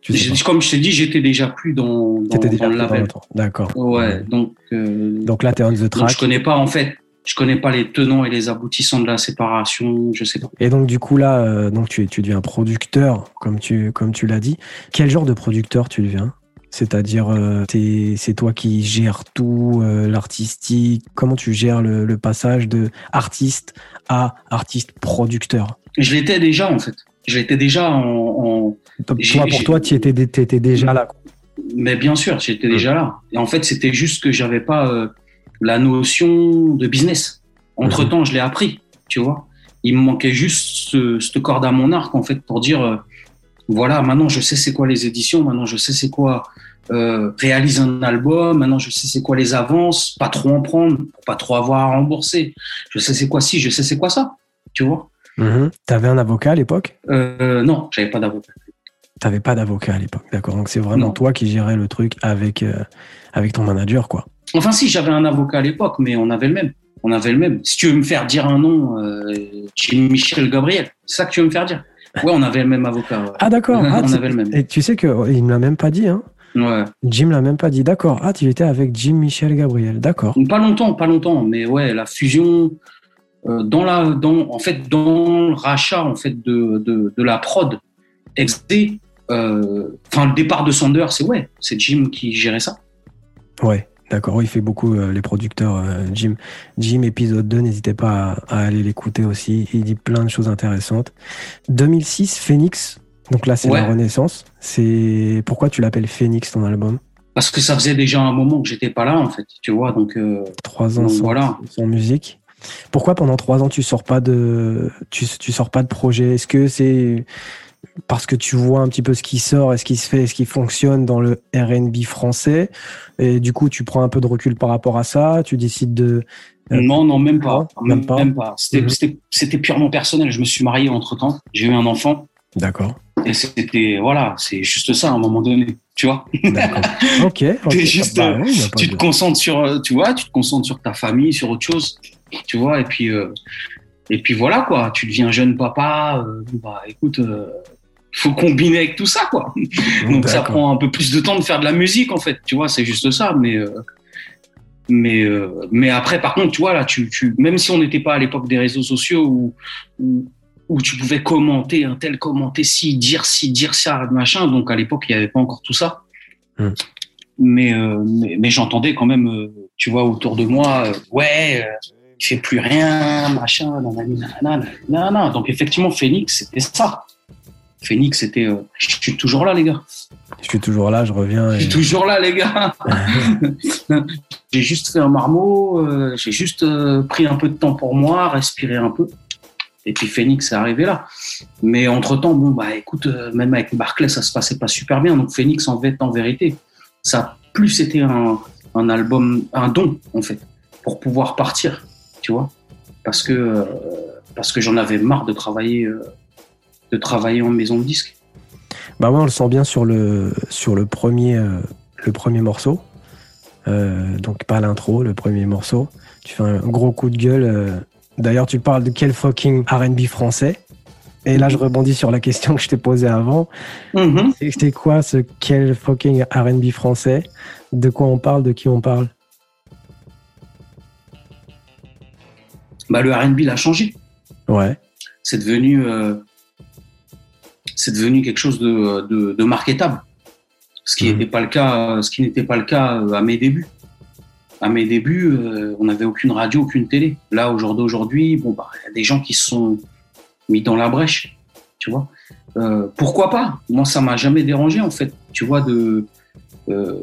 Comme je t'ai dit, j'étais déjà plus dans, dans, déjà le label. D'accord. Ouais, donc. donc là, tu es on the track. je connais pas, en fait je connais pas les tenants et les aboutissants de la séparation, je sais pas. Et donc du coup là, euh, donc tu, tu deviens producteur, comme tu comme tu l'as dit. Quel genre de producteur tu deviens? C'est-à-dire, euh, c'est toi qui gères tout, euh, l'artistique. Comment tu gères le, passage de artiste à artiste producteur? Je l'étais déjà en fait. Je l'étais déjà en. Toi, pour toi, tu étais, étais, déjà là. Mais bien sûr, j'étais déjà là. Et en fait, c'était juste que j'avais pas la notion de business. Entre temps, je l'ai appris, tu vois. Il me manquait juste ce, cette corde à mon arc, en fait, pour dire, euh, voilà, maintenant je sais c'est quoi les éditions, maintenant je sais c'est quoi euh, réaliser un album, maintenant je sais c'est quoi les avances, pas trop en prendre, pas trop avoir à rembourser. Je sais c'est quoi ci, je sais c'est quoi ça, tu vois. Mm-hmm. Tu avais un avocat à l'époque? Euh, Non, j'avais pas d'avocat. T'avais pas d'avocat à l'époque, d'accord? Donc c'est vraiment toi qui gérais le truc avec, euh, avec ton manager, quoi. Enfin, si, j'avais un avocat à l'époque, mais on avait le même. On avait le même. Si tu veux me faire dire un nom, euh, Michel Gabriel, c'est ça que tu veux me faire dire? Ouais, on avait le même avocat. Ah, d'accord. <laughs> on ah, avait le même. Et tu sais qu'il ne me l'a même pas dit, hein Ouais. Jim l'a même pas dit. D'accord. Ah, tu étais avec Jim Michel Gabriel. D'accord. Pas longtemps, pas longtemps. Mais ouais, la fusion, euh, dans la, dans, en fait, dans le rachat en fait de, de, de la prod, XD, enfin le départ de Sander, c'est ouais, c'est Jim qui gérait ça. Ouais. D'accord, il fait beaucoup euh, les producteurs. Euh, Jim, Jim épisode 2, n'hésitez pas à, aller l'écouter aussi. Il dit plein de choses intéressantes. 2006, Phoenix. Donc là, c'est la renaissance. C'est pourquoi tu l'appelles Phoenix ton album? Parce que ça faisait déjà un moment que j'étais pas là en fait. Tu vois, donc trois ans sans, voilà. sans musique. Pourquoi pendant trois ans tu sors pas de tu, tu sors pas de projet? Est-ce que c'est parce que tu vois un petit peu ce qui sort et ce qui se fait et ce qui fonctionne dans le RB français. Et du coup, tu prends un peu de recul par rapport à ça. Tu décides de. Euh, non, non, même pas. Même, pas. Même pas. C'était purement personnel. Je me suis marié entre temps. J'ai eu un enfant. D'accord. Et c'était, voilà, c'est juste ça à un moment donné. Tu vois D'accord. <laughs> Ok. juste, bah tu te concentres sur, tu vois, tu te concentres sur ta famille, sur autre chose. Tu vois, et puis, euh, et puis voilà, quoi. Tu deviens jeune papa. Euh, bah, écoute, faut combiner avec tout ça, quoi. <laughs> Donc ça prend un peu plus de temps de faire de la musique, en fait. Tu vois, c'est juste ça. Mais euh, mais euh, mais après, par contre, tu vois là, tu, tu même si on n'était pas à l'époque des réseaux sociaux où, où, où tu pouvais commenter un tel commenter ci, dire ci, dire ça, machin. Donc à l'époque, il n'y avait pas encore tout ça. Hmm. Mais, mais, j'entendais quand même, tu vois, autour de moi, ouais, il fait plus rien, machin, nanana, nanana. Donc effectivement, Phoenix, c'était ça. Phoenix, c'était, je suis toujours là, les gars. Je suis toujours là, je reviens. Je suis toujours là, les gars. <laughs> j'ai juste fait un marmot, j'ai juste pris un peu de temps pour moi, respirer un peu. Et puis Phoenix est arrivé là. Mais entre-temps, bon, bah écoute, euh, même avec Barclay, ça se passait pas super bien. Donc Phoenix, en fait, en vérité, ça a plus c'était un, un, album, un don, en fait, pour pouvoir partir, tu vois. Parce que, euh, parce que j'en avais marre de travailler, euh, de travailler en maison de disque. Bah ouais, on le sent bien sur le, sur le, premier, le premier morceau. donc pas l'intro, le premier morceau. Tu fais un gros coup de gueule D'ailleurs, tu parles de quel fucking RB français. Et là, je rebondis sur la question que je t'ai posée avant. Mm-hmm. C'est quoi ce quel fucking RB français? De quoi on parle? De qui on parle? Bah, Le RB l'a changé. Ouais. C'est devenu, euh, c'est devenu quelque chose de, de, marketable. Ce qui n'était pas le cas, ce qui n'était pas le cas à mes débuts à mes débuts, euh, on n'avait aucune radio, aucune télé. Là, au jour d'aujourd'hui, bon, bah, il y a des gens qui se sont mis dans la brèche, tu vois. Euh, pourquoi pas? Moi, ça m'a jamais dérangé, en fait, tu vois, de, euh,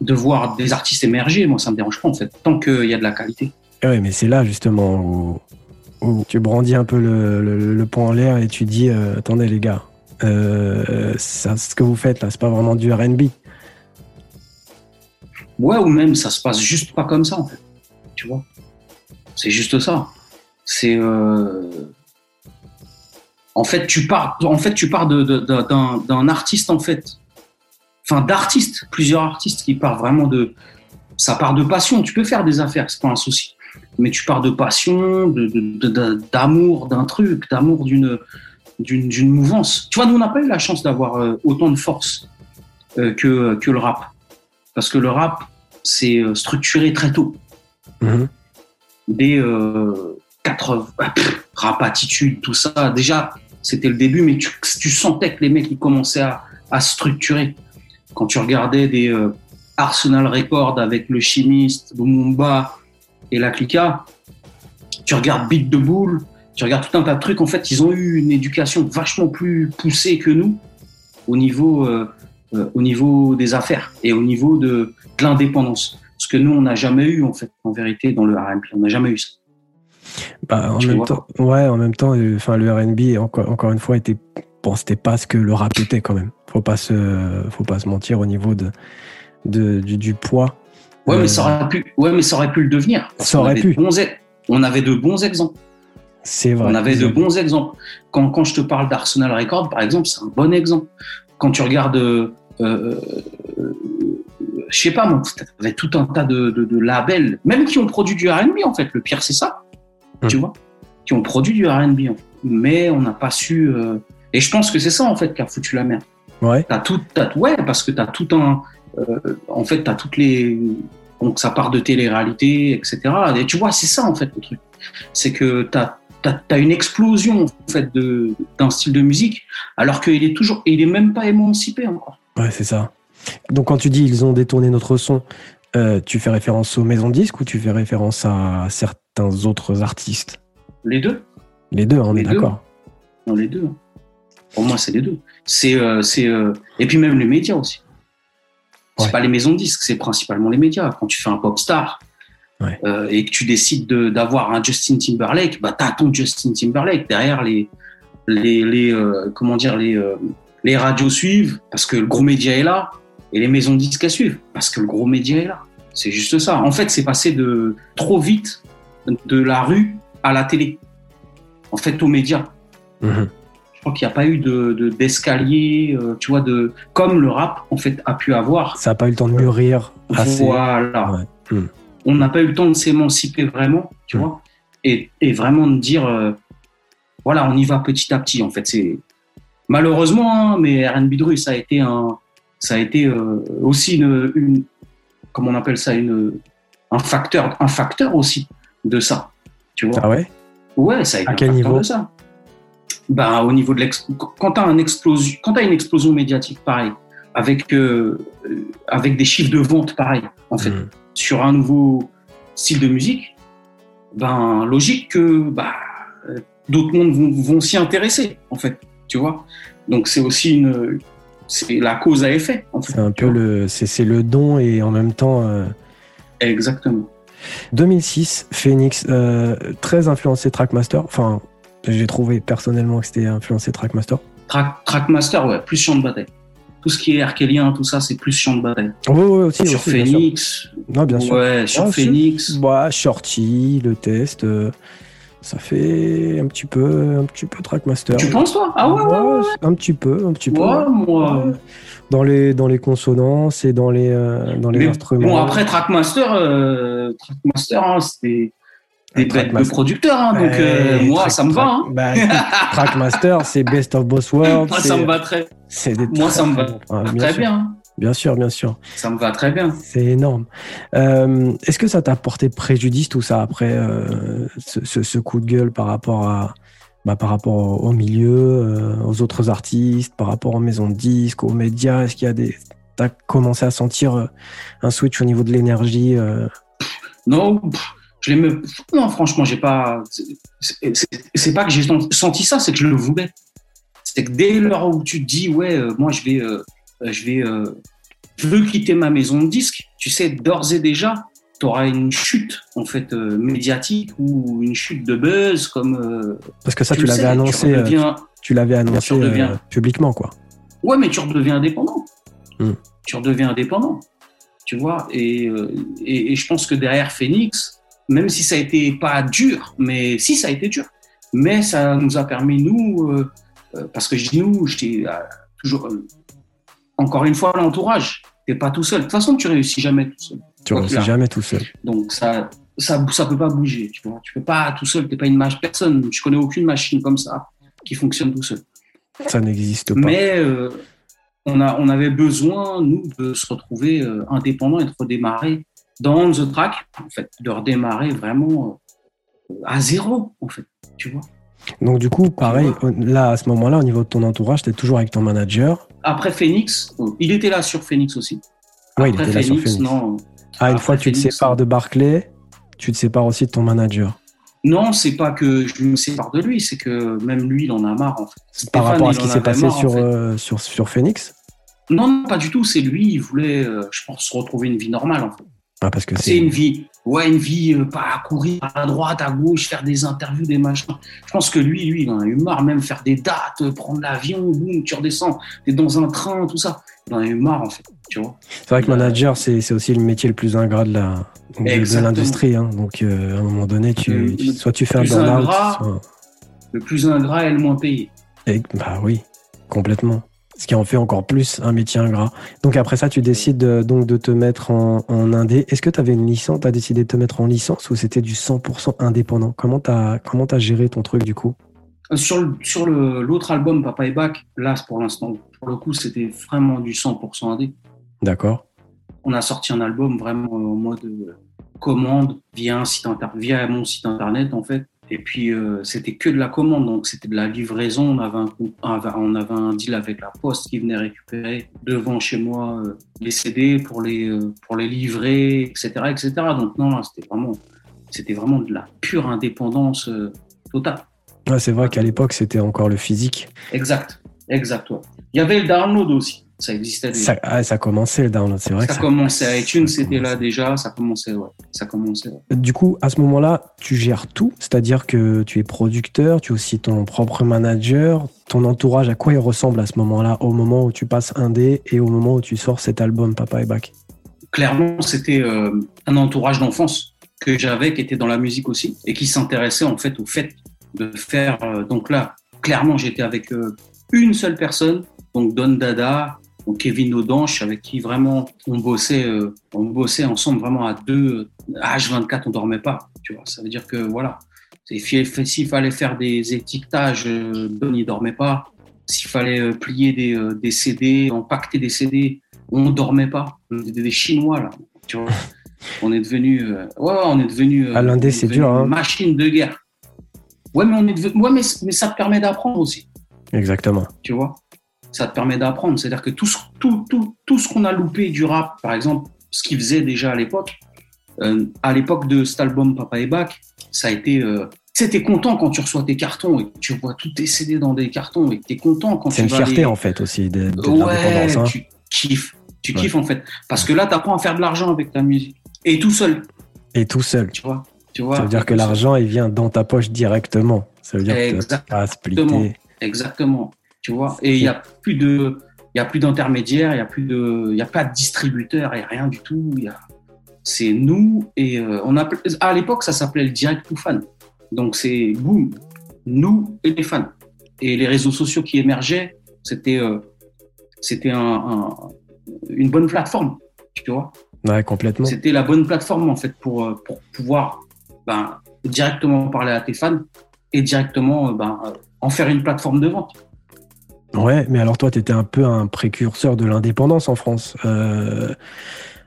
de voir des artistes émerger. Moi, ça me dérange pas, en fait, tant qu'il y a de la qualité. Oui, mais c'est là, justement, où, tu brandis un peu le, le, en l'air et tu dis, attendez, les gars, ça, ce que vous faites là, c'est pas vraiment du RB. Ouais, ou même ça se passe juste pas comme ça, en fait. Tu vois? C'est juste ça. C'est. Euh, en fait, tu pars, en fait, tu pars d'un artiste, en fait. Enfin, d'artistes, plusieurs artistes qui partent vraiment de. Ça part de passion. Tu peux faire des affaires, c'est pas un souci. Mais tu pars de passion, d'amour d'un truc, d'amour d'une d'une mouvance. Tu vois, nous, on n'a pas eu la chance d'avoir euh, autant de force euh, que, que le rap. Parce que le rap, c'est euh, structuré très tôt. Mhm. Des euh, 80, rap attitude, tout ça. Déjà, c'était le début, mais tu, sentais que les mecs ils commençaient à, à structurer. Quand tu regardais des euh, Arsenal Records avec le chimiste, Lumumba et la Clica, tu regardes Beat de Boule, tu regardes tout un tas de trucs. En fait, ils ont eu une éducation vachement plus poussée que nous au niveau euh, euh, au niveau des affaires et au niveau de, l'indépendance. Ce que nous, on n'a jamais eu, en fait, en vérité, dans le RB. On n'a jamais eu ça. Bah, en même temps, ouais, en même temps, euh, le R&B, encore, encore une fois, était, bon, c'était pas ce que le rap était quand même. Faut pas se, faut pas se mentir au niveau de, de du, poids. Ouais, mais ça euh, aurait pu, ouais, mais ça aurait pu le devenir. Ça aurait pu. on avait de bons exemples. C'est vrai. On avait de bons exemples. Quand, quand je te parle d'Arsenal Records, par exemple, c'est un bon exemple. Quand tu regardes euh, euh, je sais pas, moi, avait tout un tas de, labels, même qui ont produit du R&B en fait. Le pire, c'est ça, tu hmm. vois, qui ont produit du R&B, mais on n'a pas su. Euh, et je pense que c'est ça en fait qui a foutu la merde. Ouais. T'as tout, ouais, parce que tu as tout un, en fait, tu as toutes les, donc ça part de télé-réalité, etc. Et tu vois, c'est ça en fait le truc, c'est que tu as une explosion en fait d'un style de musique alors qu'il est toujours il est même pas émancipé encore Ouais, c'est ça. Donc quand tu dis ils ont détourné notre son, euh, tu fais référence aux maisons de disques ou tu fais référence à certains autres artistes? Les deux. Les deux, on est d'accord. Non, les deux. Pour moi, c'est les deux. C'est, euh, c'est, euh, Et puis même les médias aussi. C'est pas les maisons de disques, c'est principalement les médias. Quand tu fais un pop star et que tu décides d'avoir un Justin Timberlake, bah as ton Justin Timberlake derrière les les, les comment dire les les radios suivent parce que le gros média est là et les maisons de disques suivent parce que le gros média est là. C'est juste ça. En fait, c'est passé de trop vite de la rue à la télé. En fait, aux médias. Mhm. Je crois qu'il n'y a pas eu de d'escalier, euh, tu vois, de comme le rap en fait a pu avoir. Ça n'a pas eu le temps de mûrir. Voilà. Mhm. On n'a pas eu le temps de s'émanciper vraiment, tu mhm. vois, et, et, vraiment de dire, euh, voilà, on y va petit à petit. En fait, c'est malheureusement, hein, mais RB Dru, ça a été un, ça a été euh, aussi une, une, comment on appelle ça, une, un facteur, un facteur aussi de ça. Tu vois Ah ouais? Ouais, ça a été à quel niveau? de ça. Ben, au niveau de l'ex... quand t'as un explosion, quand as une explosion médiatique pareil, avec, avec des chiffres de vente pareils, en fait, mm. sur un nouveau style de musique, ben, logique que bah, d'autres mondes vont, vont s'y intéresser, en fait, tu vois. Donc c'est aussi une, c'est la cause à effet. En fait, c'est un peu le, c'est, le don et en même temps. Euh, Exactement. 2006, Phoenix, euh, très influencé Trackmaster. Enfin, j'ai trouvé personnellement que c'était influencé Trackmaster. Trackmaster, ouais, plus chant de bataille. Tout ce qui est Arkelien, tout ça, c'est plus chant de bataille. Oui, oui, aussi. Sur Phoenix. Non, bien sûr. Ouais, sur ah, Phoenix. Bah, Shorty, le test. Euh, ça fait un petit peu, un petit peu Trackmaster. Tu penses toi? Ah ouais, ouais, Un petit peu, un petit peu. moi. Dans les, dans les consonances et dans les, euh, dans les instruments. Bon, après Trackmaster, euh, Trackmaster, hein, c'était des bêtes de producteurs, hein, donc euh, moi, ça me va. Hein. Bah, <laughs> Trackmaster, c'est Best of Both Worlds. moi, ça me va très. Moi, ça me va très bien. Bien sûr, bien sûr. Ça me va très bien. C'est énorme. Euh, est-ce que ça t'a porté préjudice tout ça après euh, ce, coup de gueule par rapport à bah, par rapport au milieu, euh, aux autres artistes, par rapport aux maisons de disques, aux médias? Est-ce qu'il y a des t'as commencé à sentir un switch au niveau de l'énergie Non, je non franchement j'ai pas. C'est pas que j'ai senti ça, c'est que je le voulais. C'est que dès l'heure où tu te dis ouais moi je vais euh, je vais, euh, je veux quitter ma maison de disque. Tu sais, d'ores et déjà, tu auras une chute en fait euh, médiatique ou une chute de buzz comme. Parce que ça, tu, l'avais annoncé. Tu, l'avais annoncé publiquement, quoi. Ouais, mais tu redeviens indépendant. Hmm. Tu redeviens indépendant. Tu vois, et, et, je pense que derrière Phoenix, même si ça a été pas dur, mais si ça a été dur, mais ça nous a permis nous, parce que je dis nous, j'étais toujours encore une fois, l'entourage. Tu n'es pas tout seul. De toute façon, tu réussis jamais tout seul. Tu réussis jamais tout seul. Donc, ça ça ça peut pas bouger. Tu vois, tu peux pas tout seul. Tu n'es pas une machine. Personne. Je connais aucune machine comme ça qui fonctionne tout seul. Ça n'existe pas. Mais euh, on, a, on avait besoin, nous, de se retrouver euh, indépendants et de redémarrer dans The Track, en fait, de redémarrer vraiment euh, à zéro, en fait. Tu vois donc du coup, pareil, là à ce moment-là, au niveau de ton entourage, tu es toujours avec ton manager. Après Phoenix, il était là sur Phoenix aussi. Oui, il était là sur Phoenix. Non. Ah, une fois que tu te sépares de Barclay, tu te sépares aussi de ton manager. Non, c'est pas que je me sépare de lui, c'est que même lui, il en a marre en fait. Par rapport à ce qui s'est passé sur, euh, sur, sur Phoenix? Non, pas du tout. C'est lui, il voulait, euh, je pense, retrouver une vie normale en fait. Ah, parce que c'est une vie, ouais, une vie euh, pas à courir à droite, à gauche, faire des interviews, des machins. Je pense que lui, lui, il en a eu marre, même faire des dates, euh, prendre l'avion, boum, tu redescends, t'es dans un train, tout ça. Il en a eu marre, en fait, tu vois. C'est vrai que manager, c'est aussi le métier le plus ingrat de la de, l'industrie. Hein. Donc, euh, à un moment donné, tu, soit tu fais un burn-out. Le plus ingrat est le moins payé. bah oui, complètement ce qui en fait encore plus un métier ingrat. Donc après ça, tu décides de, donc de te mettre en, en indé. Est-ce que tu avais une licence, tu as décidé de te mettre en licence ou c'était du 100% indépendant? Comment tu as, comment as géré ton truc du coup? Euh, Sur, le, sur l'autre album, Papa et Bac, là pour l'instant, pour le coup, c'était vraiment du 100% indé. D'accord. On a sorti un album vraiment en mode euh, commande via, un site inter via mon site internet en fait. Et puis, euh, c'était que de la commande, donc c'était de la livraison. On avait, un, on avait un deal avec la poste qui venait récupérer devant chez moi euh, les CD pour les, euh, pour les livrer, etc. etc. Donc, non, c'était vraiment, c'était vraiment de la pure indépendance totale. Ouais, c'est vrai qu'à l'époque, c'était encore le physique. Exact, exact. Il y avait le download aussi. Ça existait déjà. Ça, ah, ça commençait le download, c'est vrai. Ça, ça commençait à iTunes, c'était là déjà, ça commençait, ouais. Ça commençait. Du coup, à ce moment-là, tu gères tout, c'est-à-dire que tu es producteur, tu es aussi ton propre manager. Ton entourage, à quoi il ressemble à ce moment-là, au moment où tu passes un dé et au moment où tu sors cet album Papa et Bac Clairement, c'était euh, un entourage d'enfance que j'avais, qui était dans la musique aussi, et qui s'intéressait en fait au fait de faire. Euh, donc là, clairement, j'étais avec euh, une seule personne, donc Don Dada, Kevin Audanche, avec qui vraiment on bossait, euh, on bossait ensemble vraiment à deux. H24, on dormait pas. Tu vois, ça veut dire que voilà, s'il fallait faire des étiquetages, euh, Don il dormait pas. S'il fallait euh, plier des, des, CD, empaqueter des CD, on dormait pas. On était des Chinois là. Tu vois, <laughs> on est devenu, ouais, on est devenu. à l'Indé, c'est dur. Hein. Machine de guerre. Ouais, mais on est devenu, ouais, mais, mais ça te permet d'apprendre aussi. Exactement. Tu vois ça te permet d'apprendre. C'est-à-dire que tout ce, tout, tout, tout ce qu'on a loupé du rap, par exemple, ce qu'il faisait déjà à l'époque, euh, à l'époque de cet album Papa et Bac, ça a été. Euh, tu sais, t'es content quand tu reçois tes cartons et que tu vois tous tes CD dans des cartons et que t'es content quand tu C'est une fierté en fait aussi de, de ouais, hein. Tu kiffes, tu kiffes en fait. Parce que là, t'apprends à faire de l'argent avec ta musique. Et tout seul. Et tout seul. Tu vois, tu vois Ça veut dire que l'argent, il vient dans ta poche directement. Ça veut dire Exactement. que tu pas à splitter. Exactement. Tu vois, et il n'y a plus de. Il y a plus d'intermédiaires, il n'y a plus de, il y a pas de distributeur, et rien du tout. Il y a, c'est nous et euh, on a, à l'époque ça s'appelait le direct to fan. Donc c'est boum, nous et les fans. Et les réseaux sociaux qui émergeaient, c'était euh, c'était un, une bonne plateforme, tu vois. Ouais, complètement. C'était la bonne plateforme en fait pour, euh, pour pouvoir ben, directement parler à tes fans et directement ben, en faire une plateforme de vente. Ouais, mais alors toi, tu étais un peu un précurseur de l'indépendance en France. Euh,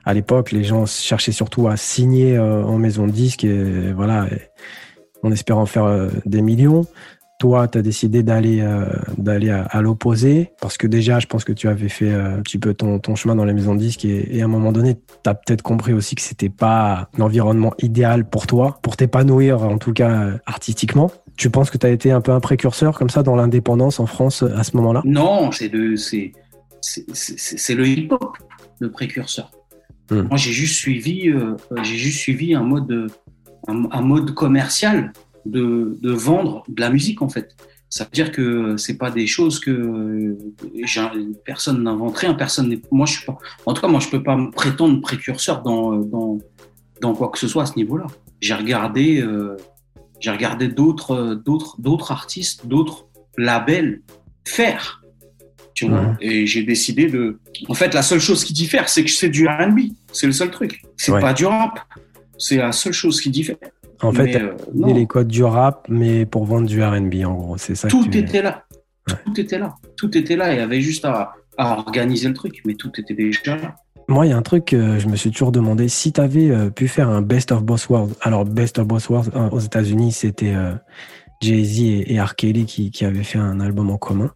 à l'époque, les gens cherchaient surtout à signer euh, en maison de disque et voilà, en espérant faire euh, des millions. Toi, tu as décidé d'aller euh, d'aller à, l'opposé parce que déjà, je pense que tu avais fait un petit peu ton, chemin dans les maisons de disques et, à un moment donné, tu peut-être compris aussi que c'était pas l'environnement idéal pour toi, pour t'épanouir en tout cas artistiquement. Tu penses que tu as été un peu un précurseur comme ça dans l'indépendance en France à ce moment-là? Non, c'est c'est le hip-hop, le précurseur. Hmm. Moi, j'ai juste suivi, euh, j'ai juste suivi un mode, un, mode commercial de, de, vendre de la musique en fait. Ça veut dire que c'est pas des choses que personne n'inventerait, hein, personne Moi, je suis pas. En tout cas, moi, je peux pas me prétendre précurseur dans, dans, dans quoi que ce soit à ce niveau-là. J'ai regardé, euh, j'ai regardé d'autres, d'autres, d'autres artistes, d'autres labels faire et j'ai décidé de. En fait, la seule chose qui diffère, c'est que c'est du RB. C'est le seul truc. C'est pas du rap. C'est la seule chose qui diffère. En fait, euh, les codes du rap, mais pour vendre du RB, en gros. C'est ça. Tout était là. Tout était là. Tout était là. Il y avait juste à, organiser le truc, mais tout était déjà là. Moi, il y a un truc que je me suis toujours demandé. Si tu avais euh, pu faire un Best of Boss World, alors Best of Boss World aux États-Unis, c'était euh, Jay-Z et, et R. Kelly qui, qui avaient fait un album en commun.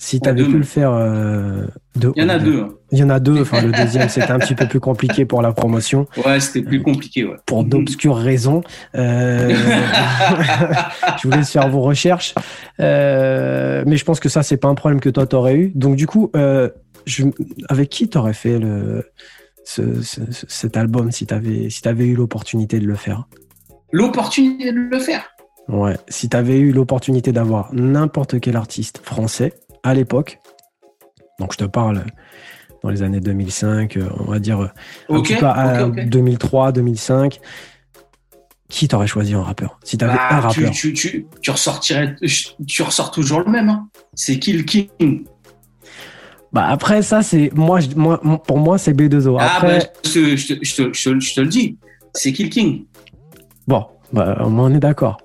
Si tu avais pu le faire euh, deux, Il y en a deux. Hein. Il y en a deux. Enfin, le <laughs> deuxième, c'était un petit peu plus compliqué pour la promotion. Ouais, c'était plus compliqué. Ouais. Pour d'obscures raisons. Euh... <laughs> <laughs> je vous laisse faire vos recherches. Euh... Mais je pense que ça, c'est pas un problème que toi, tu aurais eu. Donc, du coup, euh, je... avec qui tu aurais fait le... Ce, ce, cet album si tu avais, si avais eu l'opportunité de le faire? L'opportunité de le faire Ouais, si tu avais eu l'opportunité d'avoir n'importe quel artiste français, à l'époque. Donc je te parle dans les années 2005, euh, on va dire en tout cas 2003, 2005. Qui t'aurais choisi en rappeur? Si t'avais bah, un rappeur. Tu, tu, tu, ressortirais, tu ressors toujours le même. Hein. C'est Kill King. Bah après ça c'est moi, moi pour moi c'est B2O. Ah, après, bah, je, je, te, je, te, le dis, c'est Kill King. Bon, bah, on est d'accord.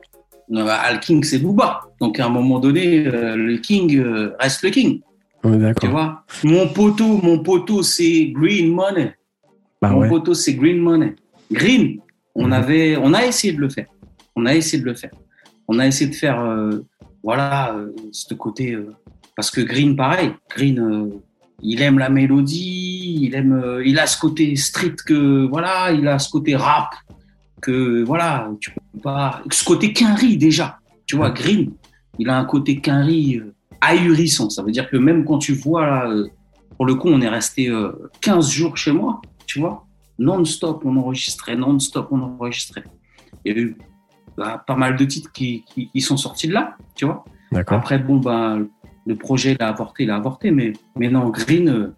Bah, le King, c'est Booba. Donc, à un moment donné, euh, le King euh, reste le King. Tu vois? Mon poteau, mon poteau, c'est Green Money. Bah mon poteau, c'est Green Money. Green, on, mhm. avait, on a essayé de le faire. On a essayé de le faire. On a essayé de faire, euh, voilà, ce côté. Parce que Green, pareil. Green, il aime la mélodie, il aime, il a ce côté street que, voilà, il a ce côté rap que voilà, tu peux pas. Ce côté quinri déjà, tu vois, Green, il a un côté quinri euh, ahurissant. Ça veut dire que même quand tu vois là, euh, pour le coup, on est resté 15 euh, jours chez moi, tu vois, non-stop, on enregistrait, non-stop, on enregistrait. Il y a eu bah, pas mal de titres qui, qui, sont sortis de là, tu vois. Après, bon, bah, le projet, il a avorté, il a avorté, mais, mais non, Green,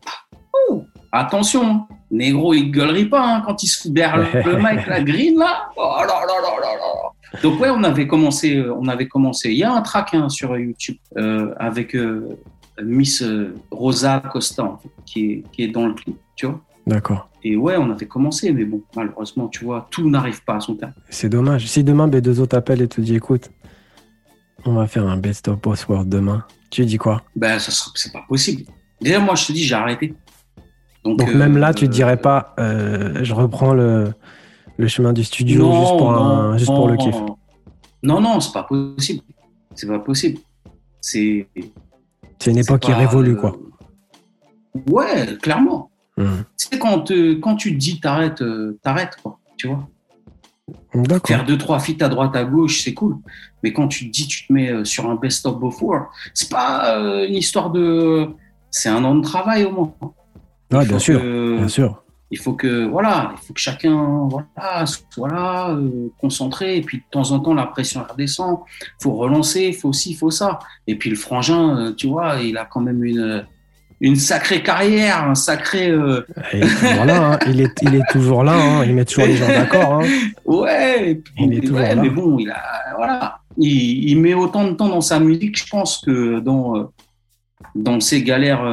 attention, hein. Négro, il gueulerait pas hein, quand il se fout le mic, la green là. Oh là là là là là. Donc ouais, on avait commencé, euh, on avait commencé. Il y a un track hein, sur YouTube euh, avec euh, Miss Rosa Costa qui, est, qui est dans le clip, tu vois. D'accord. Et ouais, on avait commencé, mais bon, malheureusement, tu vois, tout n'arrive pas à son terme. C'est dommage. Si demain B2O t'appelle et te dit, écoute, on va faire un best of world demain, tu dis quoi? Ben, ça c'est pas possible. Déjà, moi, je te dis, j'ai arrêté. Donc, même là, tu ne dirais pas, euh, je reprends le, le, chemin du studio juste, pour, un, juste pour le kiff. Non, non, c'est pas possible. C'est pas possible. C'est. C'est une époque qui révolue, quoi. Ouais, clairement. Mmh. C'est quand, quand tu te dis t'arrêtes, t'arrêtes, quoi. Tu vois Faire deux, trois feats à droite, à gauche, c'est cool. Mais quand tu te dis, tu te mets sur un best-of before, c'est pas une histoire de. C'est un an de travail au moins. Ouais, bien sûr, bien sûr il faut que voilà, il faut que chacun voilà, soit là, euh, concentré, et puis de temps en temps la pression redescend. Il faut relancer, il faut ci, il faut ça. Et puis le frangin, euh, tu vois, il a quand même une une sacrée carrière, un sacré. Euh, il est toujours là, hein. il, est, il est toujours là, hein. il met toujours les gens d'accord. Hein. Ouais, il est toujours là. mais bon, il a voilà, il, il, met autant de temps dans sa musique, je pense, que dans dans ses galères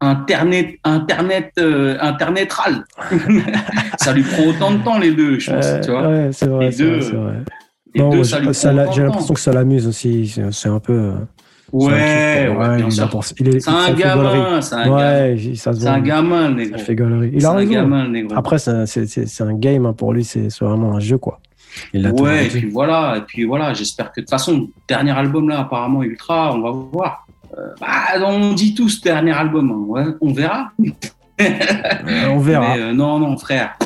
internet internet euh, internetral <laughs> ça lui prend autant de temps les deux je pense tu vois ouais, c'est vrai, les deux, vrai, non, j'ai l'impression que ça l'amuse aussi c'est un peu euh, ouais, ouais, bien sûr. c'est un gamin c'est un, ouais, c'est un gamin le négro ça fait galerie il a raison gamin, après c'est un game hein, pour lui c'est vraiment un jeu quoi il ouais et puis voilà et puis voilà j'espère que de toute façon dernier album là apparemment ultra on va voir euh, bah, on dit tout ce dernier album, hein. on verra. on verra. Euh, non, non, frère.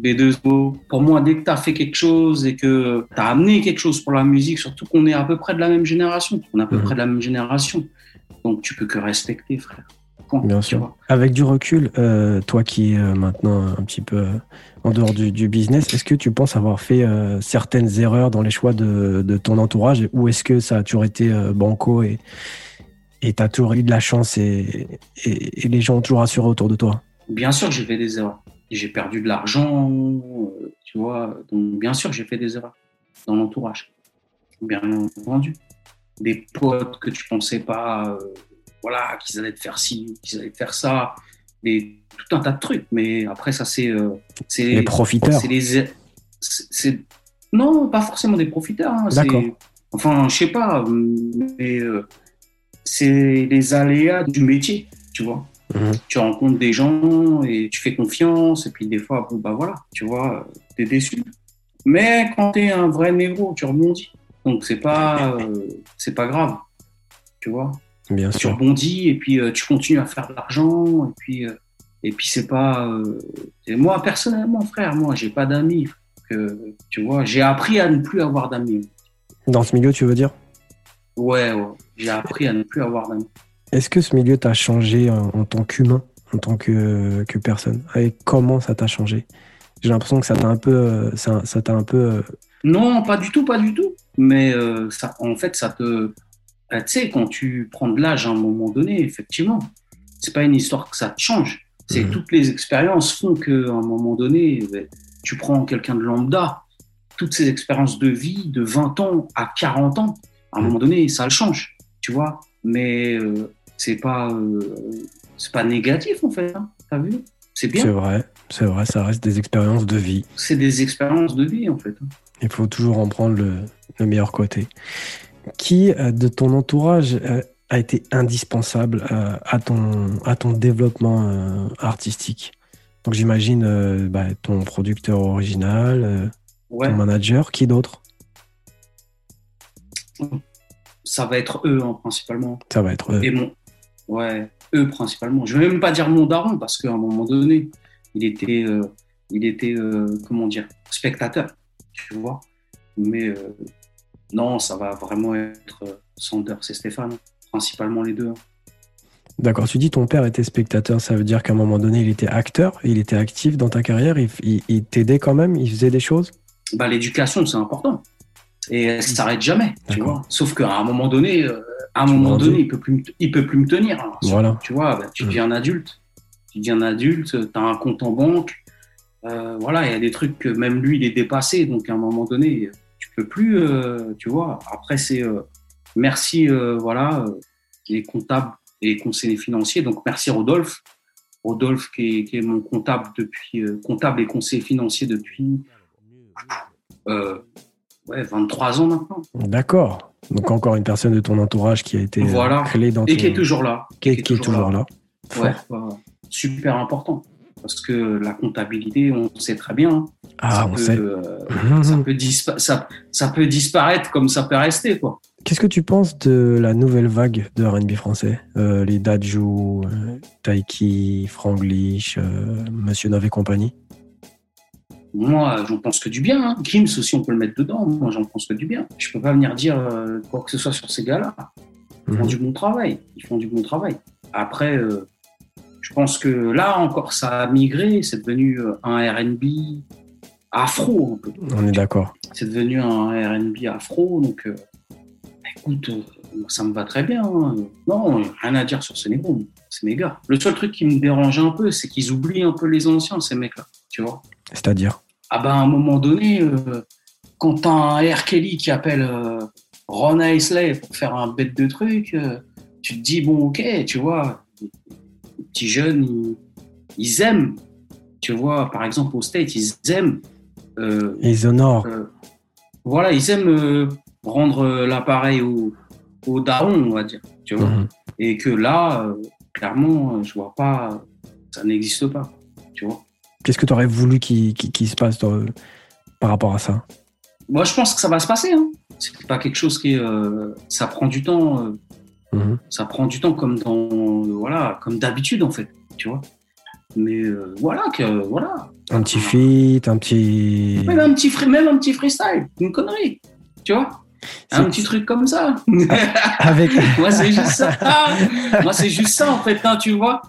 B2O, pour moi, dès que tu as fait quelque chose et que tu as amené quelque chose pour la musique, surtout qu'on est à peu près de la même génération, on est à peu mhm. près de la même génération, donc tu peux que respecter, frère. Bien sûr. Avec du recul, euh, toi qui es maintenant un petit peu en dehors du, business, est-ce que tu penses avoir fait certaines erreurs dans les choix de, ton entourage ou est-ce que ça a toujours été banco et, tu as toujours eu de la chance et, et, les gens ont toujours assuré autour de toi? Bien sûr, j'ai fait des erreurs. J'ai perdu de l'argent, euh, tu vois. Donc, bien sûr, j'ai fait des erreurs dans l'entourage. Bien entendu. Des potes que tu pensais pas, euh, voilà, qu'ils allaient te faire ci, qu'ils allaient te faire ça. Des, tout un tas de trucs. Mais après, ça, c'est. Euh, les profiteurs. C'est non, pas forcément des profiteurs. Hein, D'accord. Enfin, je sais pas. Mais c'est les aléas du métier, tu vois. Mhm. Tu rencontres des gens et tu fais confiance, et puis des fois, bon, bah voilà, tu vois, t'es déçu. Mais quand t'es un vrai négro, tu rebondis. Donc c'est pas, euh, c'est pas grave, tu vois. Bien tu sûr. rebondis et puis euh, tu continues à faire de l'argent et puis euh, et puis c'est pas. moi personnellement, frère, moi j'ai pas d'amis. Que tu vois, j'ai appris à ne plus avoir d'amis. Dans ce milieu, tu veux dire? Ouais, ouais j'ai appris à ne plus avoir d'amis. Est-ce que ce milieu t'a changé en, tant qu'humain, en tant que, que personne? Et comment ça t'a changé? J'ai l'impression que ça t'a un peu, euh, ça, ça t'a un peu. Euh, non, pas du tout, pas du tout. Mais euh, ça, en fait, ça te, tu sais, quand tu prends de l'âge à un moment donné, effectivement, c'est pas une histoire que ça te change. C'est mhm. toutes les expériences font qu'à un moment donné, ben, tu prends quelqu'un de lambda, toutes ces expériences de vie de 20 ans à 40 ans, à un mhm. moment donné, ça le change tu vois. Mais euh, c'est pas, euh, c'est pas négatif en fait. Hein, T'as vu? C'est bien. C'est vrai, c'est vrai. Ça reste des expériences de vie. C'est des expériences de vie en fait. Hein. Il faut toujours en prendre le, le meilleur côté. Qui euh, de ton entourage a été indispensable à ton à ton développement artistique? Donc j'imagine bah, ton producteur original, ton manager. Qui d'autre? Ça va être eux hein, principalement. Ça va être eux. Et mon, ouais, eux principalement. Je vais même pas dire mon daron parce qu'à un moment donné, il était, euh, il était, euh, comment dire, spectateur, tu vois. Mais euh, non, ça va vraiment être Sanders et Stéphane, principalement les deux. Hein. D'accord, tu dis ton père était spectateur, ça veut dire qu'à un moment donné, il était acteur, il était actif dans ta carrière, il, il t'aidait quand même, il faisait des choses? Bah, L'éducation, c'est important et elle s'arrête jamais, tu vois. Sauf qu'à un moment donné, euh, à un moment donné, il peut plus, il peut plus me tenir. Hein. voilà. Tu vois, bah, tu mmh. deviens un adulte, tu deviens un adulte, tu as un compte en banque, euh, voilà, il y a des trucs que même lui il est dépassé, donc à un moment donné, tu peux plus, euh, tu vois. Après c'est merci, voilà, les comptables et les conseillers financiers, donc merci Rodolphe, Rodolphe qui est, qui est mon comptable depuis, comptable et conseiller financier depuis. Ouais, 23 ans maintenant. D'accord. Donc encore une personne de ton entourage qui a été voilà. clé dans Et qui est toujours là. Qui, est, toujours, là. Ouais, super important. Parce que la comptabilité, on sait très bien. Ah, ça on peut, sait. Euh, ça, peut ça, ça, peut disparaître comme ça peut rester. Quoi. Qu'est-ce que tu penses de la nouvelle vague de R&B français? Euh, Les Daju, euh, Taiki, Franglish, euh, Monsieur Nove et compagnie Moi, j'en pense que du bien. Hein. Gims aussi, on peut le mettre dedans. Moi, j'en pense que du bien. Je peux pas venir dire quoi que ce soit sur ces gars-là. Ils font mhm. du bon travail. Ils font du bon travail. Après, je pense que là encore, ça a migré. C'est devenu un R&B afro. On est d'accord. C'est devenu un R&B afro, donc écoute, euh, ça me va très bien. Hein. Non, rien à dire sur ce niveau. C'est méga. Le seul truc qui me dérange un peu, c'est qu'ils oublient un peu les anciens, ces mecs-là. Tu vois C'est-à-dire Ah ben, à un moment donné, euh, quand t'as un R. Kelly qui appelle euh, Ron Isley pour faire un bête de truc, tu te dis, bon, ok, tu vois, les petits jeunes, ils, aiment. Tu vois, par exemple, au State, ils aiment. ils honorent. voilà, ils aiment rendre euh, l'appareil au, au daron, on va dire, tu vois. Mhm. Et que là, euh, clairement, euh, je vois pas, ça n'existe pas, tu vois. Qu'est-ce que tu aurais voulu qu'il se passe par rapport à ça? Moi, je pense que ça va se passer. Hein. C'est pas quelque chose qui, ça prend du temps. Mhm. Ça prend du temps comme dans, voilà, comme d'habitude en fait, tu vois. Mais voilà que, voilà. Un petit feat, un petit. Même un petit, même un petit freestyle, une connerie, tu vois. Un petit truc comme ça. Avec... <laughs> Moi, c'est juste ça. <laughs> Moi, c'est juste ça, en fait, hein, tu vois.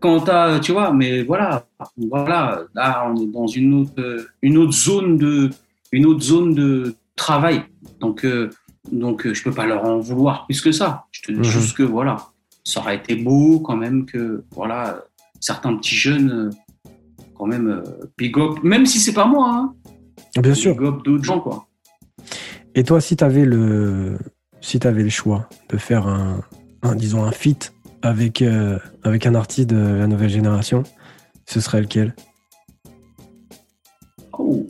Quand as, tu vois, mais voilà, voilà, là, on est dans une autre, une autre zone de, une autre zone de travail. Donc, euh, donc, euh, je peux pas leur en vouloir plus que ça. Je te dis mhm. juste que voilà, ça aurait été beau quand même que, voilà, certains petits jeunes, euh, quand même, big up, même si c'est pas moi, hein, Bien sûr. Big up d'autres gens, quoi. Et toi, si tu avais le, si avais le choix de faire un, disons un feat avec euh, avec un artiste de la nouvelle génération, ce serait lequel? Oh,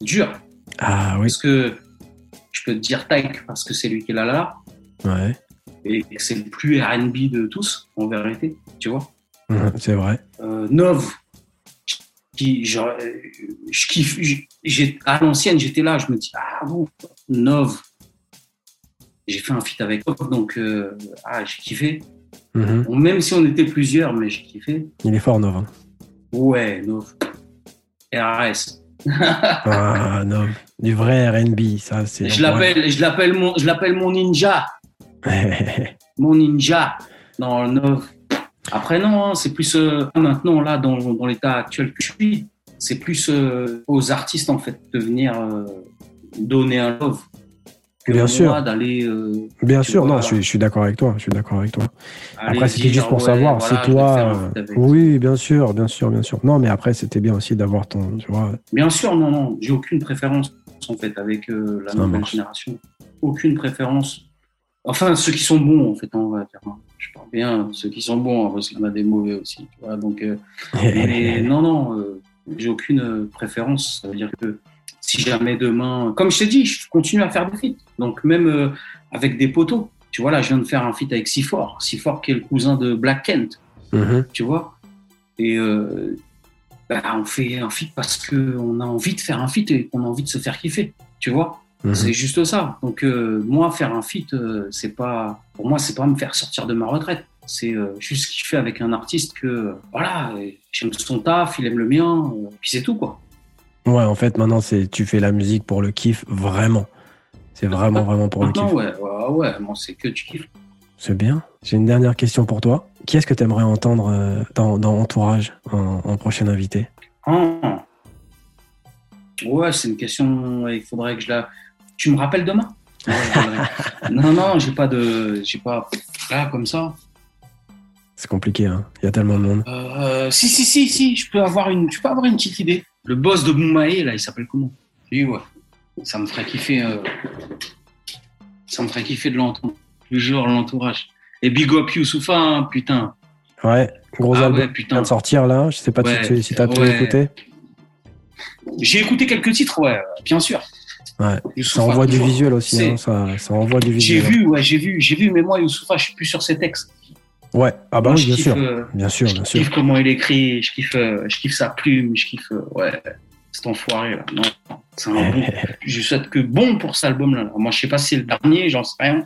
dur. Ah oui. Parce que je peux te dire Tyke parce que c'est lui qui est là là. Ouais. Et c'est le plus R&B de tous, en vérité, tu vois. <laughs> c'est vrai. Euh, Nov, qui, genre, euh, je kiffe. J'ai, à l'ancienne, j'étais là, je me dis, ah bon, Nov. J'ai fait un feat avec Nov, donc euh, ah, j'ai kiffé. Mhm. même si on était plusieurs, mais j'ai kiffé. Il est fort, Nov. Hein. Ouais, Nov. RS. <laughs> ah, Nov. Du vrai RB, ça, c'est. Je l'appelle, je l'appelle mon, je l'appelle mon ninja. <laughs> mon ninja. Non, Nov. Après, non, hein, c'est plus euh, maintenant, là, dans, dans l'état actuel que je suis, c'est plus euh, aux artistes, en fait, de venir euh, donner un love. Que Bien sûr. d'aller. Bien sûr, non, je suis, je suis d'accord avec toi. Je suis d'accord avec toi. après, c'était juste pour savoir, c'est toi. Oui, bien sûr, bien sûr, bien sûr. Non, mais après, c'était bien aussi d'avoir ton. Tu vois. Bien sûr, non, non, j'ai aucune préférence en fait avec la nouvelle génération. Aucune préférence. Enfin, ceux qui sont bons, en fait, on va dire. Hein je parle bien ceux qui sont bons, parce qu'il y en a des mauvais aussi. donc, euh, <laughs> non, non, euh, j'ai aucune préférence. Ça veut dire que si jamais demain, comme je t'ai dit, je continue à faire des feats. Donc, même euh, avec des poteaux. Tu vois, là, je viens de faire un feat avec Sifor. Sifor qui est le cousin de Black Kent. Mm-hmm. Tu vois? Et bah, on fait un feat parce qu'on a envie de faire un feat et qu'on a envie de se faire kiffer. Tu vois? Mhm. C'est juste ça. Donc euh, moi, faire un feat, euh, c'est pas pour moi, c'est pas me faire sortir de ma retraite. C'est euh, juste kiffer avec un artiste que voilà, j'aime son taf, il aime le mien, puis c'est tout quoi. Ouais, en fait, maintenant, c'est tu fais la musique pour le kiff vraiment. C'est vraiment, vraiment pour le kiff. Ouais, ouais, ouais, c'est que tu kiffes. C'est bien. J'ai une dernière question pour toi. Qui est-ce que tu aimerais entendre dans, dans Entourage en, en prochain invité? Ah. Ouais, c'est une question. Il faudrait que je la tu me rappelles demain? <laughs> Non, non, j'ai pas de. J'ai pas. Là, comme ça. C'est compliqué, hein. Il y a tellement de monde. Euh, si, si, si, si, je peux avoir une, je peux avoir une petite idée. Le boss de Boumae, là, il s'appelle comment? Oui, ouais. Ça me ferait kiffer. Euh, ça me ferait kiffer de l'entendre. Toujours l'entourage. Et Big Up Youssoufa, hein, putain. Ouais, gros ah, album putain. de sortir là. Je sais pas si tu as pu écouter. J'ai écouté quelques titres, ouais, bien sûr. Ouais. Ça envoie du visuel aussi, hein, ça, ça, envoie du visuel. J'ai vu, ouais, j'ai vu, j'ai vu, mais moi, Youssoufa, je suis plus sur ses textes. Ouais, ah bah oui, bien, sûr. Euh, bien sûr, bien sûr. Je kiffe comment il écrit, je kiffe, euh, je kiffe sa plume, je kiffe, euh, ouais, cet enfoiré là. Non, c'est un bon. <laughs> Je souhaite que bon pour cet album là. Moi, je sais pas si c'est le dernier, j'en sais rien.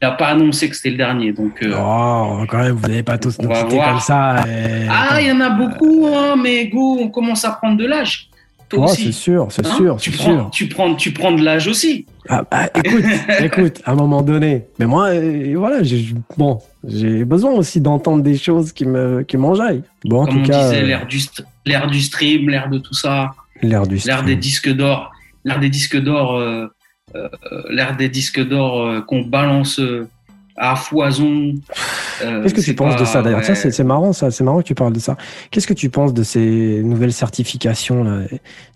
Il n'a pas annoncé que c'était le dernier. Donc, euh, oh, quand même, vous n'avez pas tous nous comme ça. Ah, il y en a beaucoup, hein, mais go, on commence à prendre de l'âge. Toi c'est sûr, c'est hein sûr, tu prends, sûr. Tu prends, tu prends de l'âge aussi. Ah, bah, écoute, <laughs> écoute, à un moment donné. Mais moi, euh, voilà, j'ai, bon, j'ai besoin aussi d'entendre des choses qui me, qui m'enjaillent. Bon, en tout on cas, disait, euh, l'ère du, l'ère du stream, l'ère de tout ça. L'ère du L'ère des disques d'or, l'ère des disques d'or, euh, l'ère des disques d'or qu'on balance à foison. Euh, Qu'est-ce que tu penses de ça d'ailleurs c'est marrant, ça. C'est marrant que tu parles de ça. Qu'est-ce que tu penses de ces nouvelles certifications là?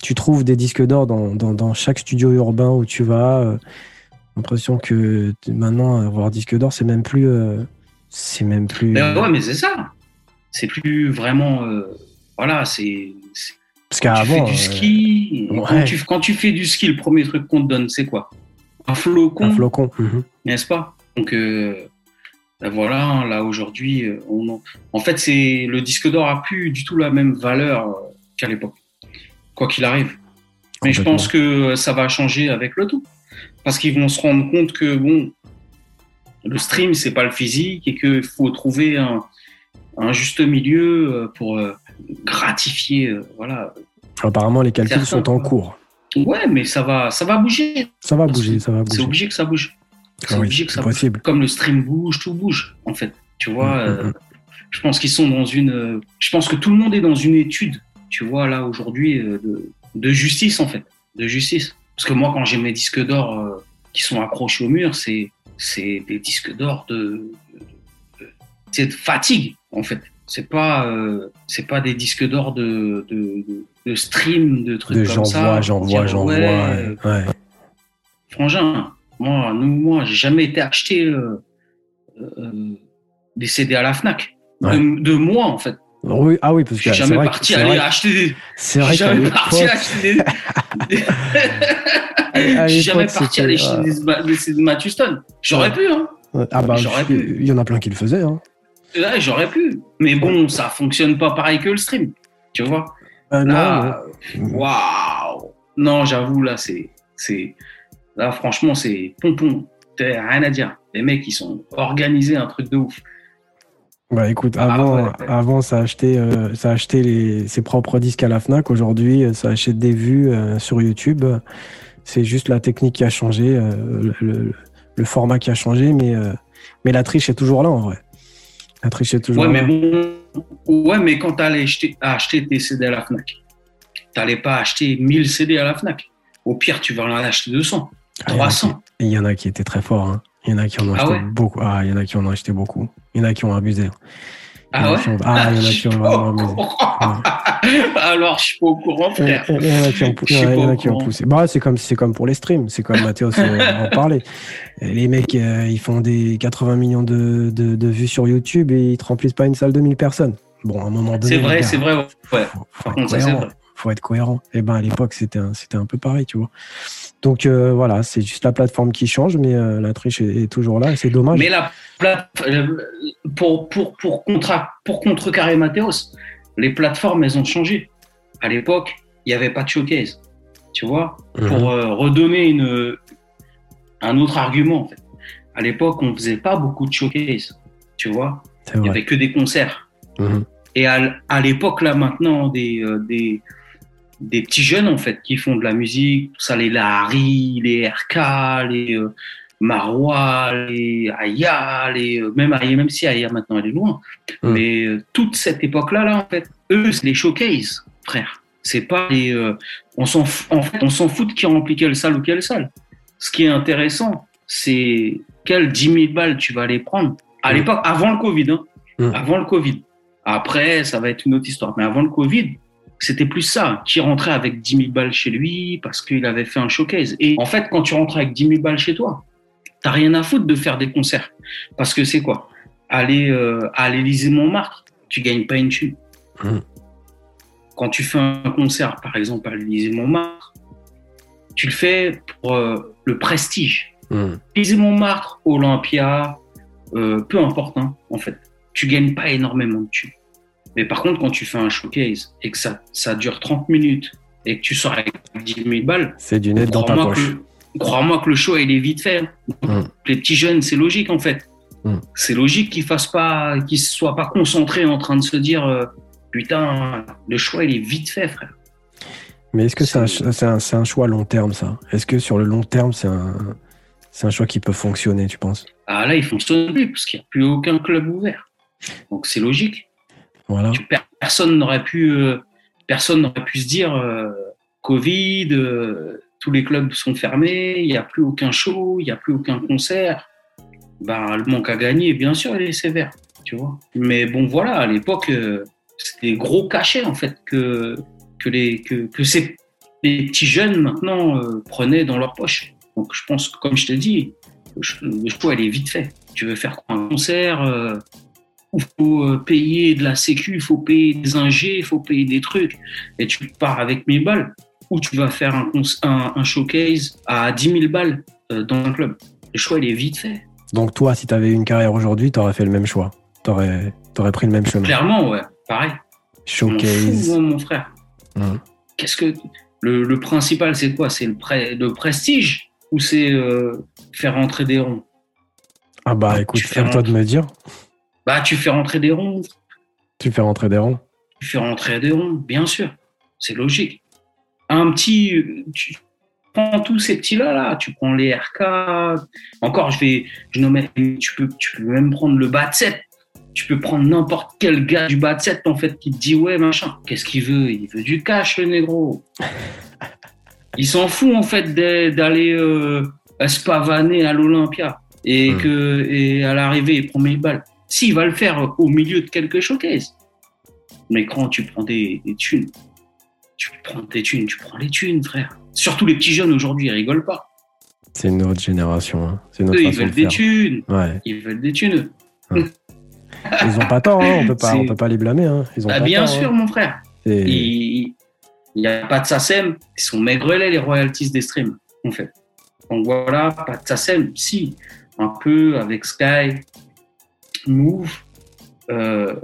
Tu trouves des disques d'or dans, dans, chaque studio urbain où tu vas. Euh, l'impression que maintenant avoir disque d'or, c'est même plus. Euh, c'est même plus. Ouais, mais c'est ça. C'est plus vraiment. voilà, c'est. Parce qu'avant. du ski. Quand, tu, quand, tu, fais du ski, le premier truc qu'on te donne, c'est quoi? Un flocon. Un flocon. Mhm. N'est-ce pas? Donc euh, ben voilà, là aujourd'hui, euh, on en... fait, c'est le disque d'or a plus du tout la même valeur euh, qu'à l'époque, quoi qu'il arrive. Mais je pense que ça va changer avec le tout, parce qu'ils vont se rendre compte que bon, le stream c'est pas le physique et qu'il faut trouver un, juste milieu pour gratifier, voilà. Apparemment, les calculs sont en cours. Ouais, mais ça va, ça va bouger. Ça va bouger, ça va bouger. C'est obligé que ça bouge. C'est obligé que ça possible. Comme le stream bouge, tout bouge, en fait. Tu vois, mm, euh, mm. je pense qu'ils sont dans une. Euh, je pense que tout le monde est dans une étude, tu vois, là, aujourd'hui, euh, de, justice, en fait. De justice. Parce que moi, quand j'ai mes disques d'or qui sont accrochés au mur, c'est c'est des disques d'or de, c'est de fatigue en fait c'est pas c'est pas des disques d'or de, de, stream de trucs comme ça j'en vois j'en vois j'en vois ouais. frangin moi, nous, moi, j'ai jamais été acheté euh, euh, des CD à la Fnac. De, moi, en fait. Oui, ah oui, parce que j'ai jamais parti aller acheter des. C'est vrai jamais parti acheter des. <laughs> j'ai jamais parti aller acheter des, CD Matthew Stone. J'aurais pu, hein. Ah bah, j'aurais pu. Il y en a plein qui le faisaient, hein. J'aurais pu. Mais bon, ça fonctionne pas pareil que le stream. Tu vois. Euh, là, waouh. Non, j'avoue, là, c'est, c'est, Là, franchement, c'est pompon. Rien à dire. Les mecs, ils sont organisés, un truc de ouf. Bah écoute, ah, avant, avant ça achetait, euh, ça achetait les, ses propres disques à la Fnac. Aujourd'hui, ça achète des vues euh, sur YouTube. C'est juste la technique qui a changé, euh, le, format qui a changé, mais, mais la triche est toujours là en vrai. La triche est toujours ouais, là. Mais bon, ouais, mais quand tu allais acheter, acheter tes CD à la Fnac, tu n'allais pas acheter 1000 CD à la Fnac. Au pire, tu vas en acheter 200. 300. Il y en a qui étaient très forts. Hein. Il y en a qui en ont ah acheté beaucoup. Ah, il y en a qui en ont acheté beaucoup. Il y en a qui ont abusé. Ah ouais Ah, il y en a qui ont vraiment abusé. <laughs> Alors, je suis pas au courant, frère. Il y en a qui ont, il y en a qui ont poussé. Bah, c'est comme, c'est comme pour les streams. C'est comme Mathéo en parlait. Les mecs, euh, ils font des 80 millions de, de, de, vues sur YouTube et ils te remplissent pas une salle de 1000 personnes. Bon, à un moment donné. C'est vrai, c'est vrai. Ouais. Faut, faut, être faut, être cohérent. Et eh ben, à l'époque, c'était un, c'était un peu pareil, tu vois. Donc euh, voilà, c'est juste la plateforme qui change, mais euh, la triche est, toujours là et c'est dommage. Mais la euh, pour, pour, pour, pour contrecarrer Mathéos, les plateformes, elles ont changé. À l'époque, il n'y avait pas de showcase. Tu vois mhm. Pour redonner une, un autre argument, en fait. À l'époque, on ne faisait pas beaucoup de showcase. Tu vois Il n'y avait que des concerts. Mhm. Et à, à l'époque, là, maintenant, des, des des petits jeunes en fait qui font de la musique, tout ça, les Larry, les RK, les euh, Marois, les Aya, les euh, même Aya, même si Aya maintenant elle est loin, hmm. mais euh, toute cette époque-là là en fait, eux c'est les showcase, frère. C'est pas les, on s'en en fait on s'en fout de qui remplit quelle salle ou quelle salle. Ce qui est intéressant, c'est quelles 10 000 balles tu vas aller prendre à hmm. l'époque avant le Covid, hein, hmm. avant le Covid. Après, ça va être une autre histoire, mais avant le Covid, c'était plus ça, qui rentrait avec 10 000 balles chez lui parce qu'il avait fait un showcase. Et en fait, quand tu rentres avec 10 000 balles chez toi, t'as rien à foutre de faire des concerts. Parce que c'est quoi? Aller euh, à l'Élysée Montmartre, tu gagnes pas une thune. Mmh. Quand tu fais un concert, par exemple, à l'Élysée Montmartre, tu le fais pour euh, le prestige. Mmh. Montmartre, Olympia, euh, peu importe, hein, en fait. Tu gagnes pas énormément de thunes. Mais par contre, quand tu fais un showcase et que ça, ça dure 30 minutes et que tu sors avec 10 000 balles, c'est du net dans ta poche. crois-moi que le choix, il est vite fait. Mmh. Les petits jeunes, c'est logique, en fait. Mmh. C'est logique qu'ils fassent pas, qu'ils soient pas concentrés en train de se dire, euh, putain, le choix, il est vite fait, frère. Mais est-ce que c'est un, un, un, choix long terme, ça? Est-ce que sur le long terme, c'est un, un choix qui peut fonctionner, tu penses? Ah là, il fonctionne plus, parce qu'il n'y a plus aucun club ouvert. Donc c'est logique. Personne n'aurait pu, euh, personne n'aurait pu se dire euh, Covid, euh, tous les clubs sont fermés, il n'y a plus aucun show, il n'y a plus aucun concert. Ben, le manque à gagner, bien sûr, il est sévère, tu vois. Mais bon, voilà, à l'époque, c'était gros cachets en fait que que les que, que ces petits jeunes maintenant prenaient dans leur poche. Donc je pense que, comme je te dis, le choix, elle est vite fait. Tu veux faire un concert, il faut euh, payer de la sécu, il faut payer des ingés, il faut payer des trucs. Et tu pars avec 1000 balles. Ou tu vas faire un, un, showcase à 10 000 balles euh, dans un club. Le choix, il est vite fait. Donc toi, si tu avais une carrière aujourd'hui, tu aurais fait le même choix. Tu aurais, aurais, pris le même chemin. Clairement, ouais. Pareil. Showcase. mon frère. Hum. Qu'est-ce que... Le, principal, c'est quoi? C'est le, le, prestige? Ou c'est euh, faire rentrer des ronds? Ah bah écoute, c'est à toi de me dire. Bah, tu fais rentrer des ronds. Tu fais rentrer des ronds Tu fais rentrer des ronds, bien sûr. C'est logique. Un petit. Tu prends tous ces petits-là, là. Tu prends les RK. Encore, je vais. Je tu, peux, tu peux même prendre le bas 7. Tu peux prendre n'importe quel gars du bas 7, en fait, qui te dit Ouais, machin. Qu'est-ce qu'il veut? Il veut du cash, le négro. <laughs> Il s'en fout, en fait, d'aller euh, se pavaner à l'Olympia. Et, hmm. que, et à l'arrivée, il prend 1000 balles. S'il va le faire au milieu de quelque showcase. Mais quand tu prends des, thunes, tu prends des thunes, tu prends les thunes, frère. Surtout les petits jeunes aujourd'hui, ils rigolent pas. C'est une autre génération. Hein. C'est Eux, ils veulent des thunes. Ouais. Ils veulent des thunes. <laughs> Ils ont pas tort, hein. on peut pas, on peut pas les blâmer. Hein. Ils ont bah, bien sûr, hein. mon frère. Il n'y a pas de SACEM, ils sont maigrelets les royalties des streams, en fait. Donc voilà, pas de SACEM, si, un peu avec Sky, Move, euh,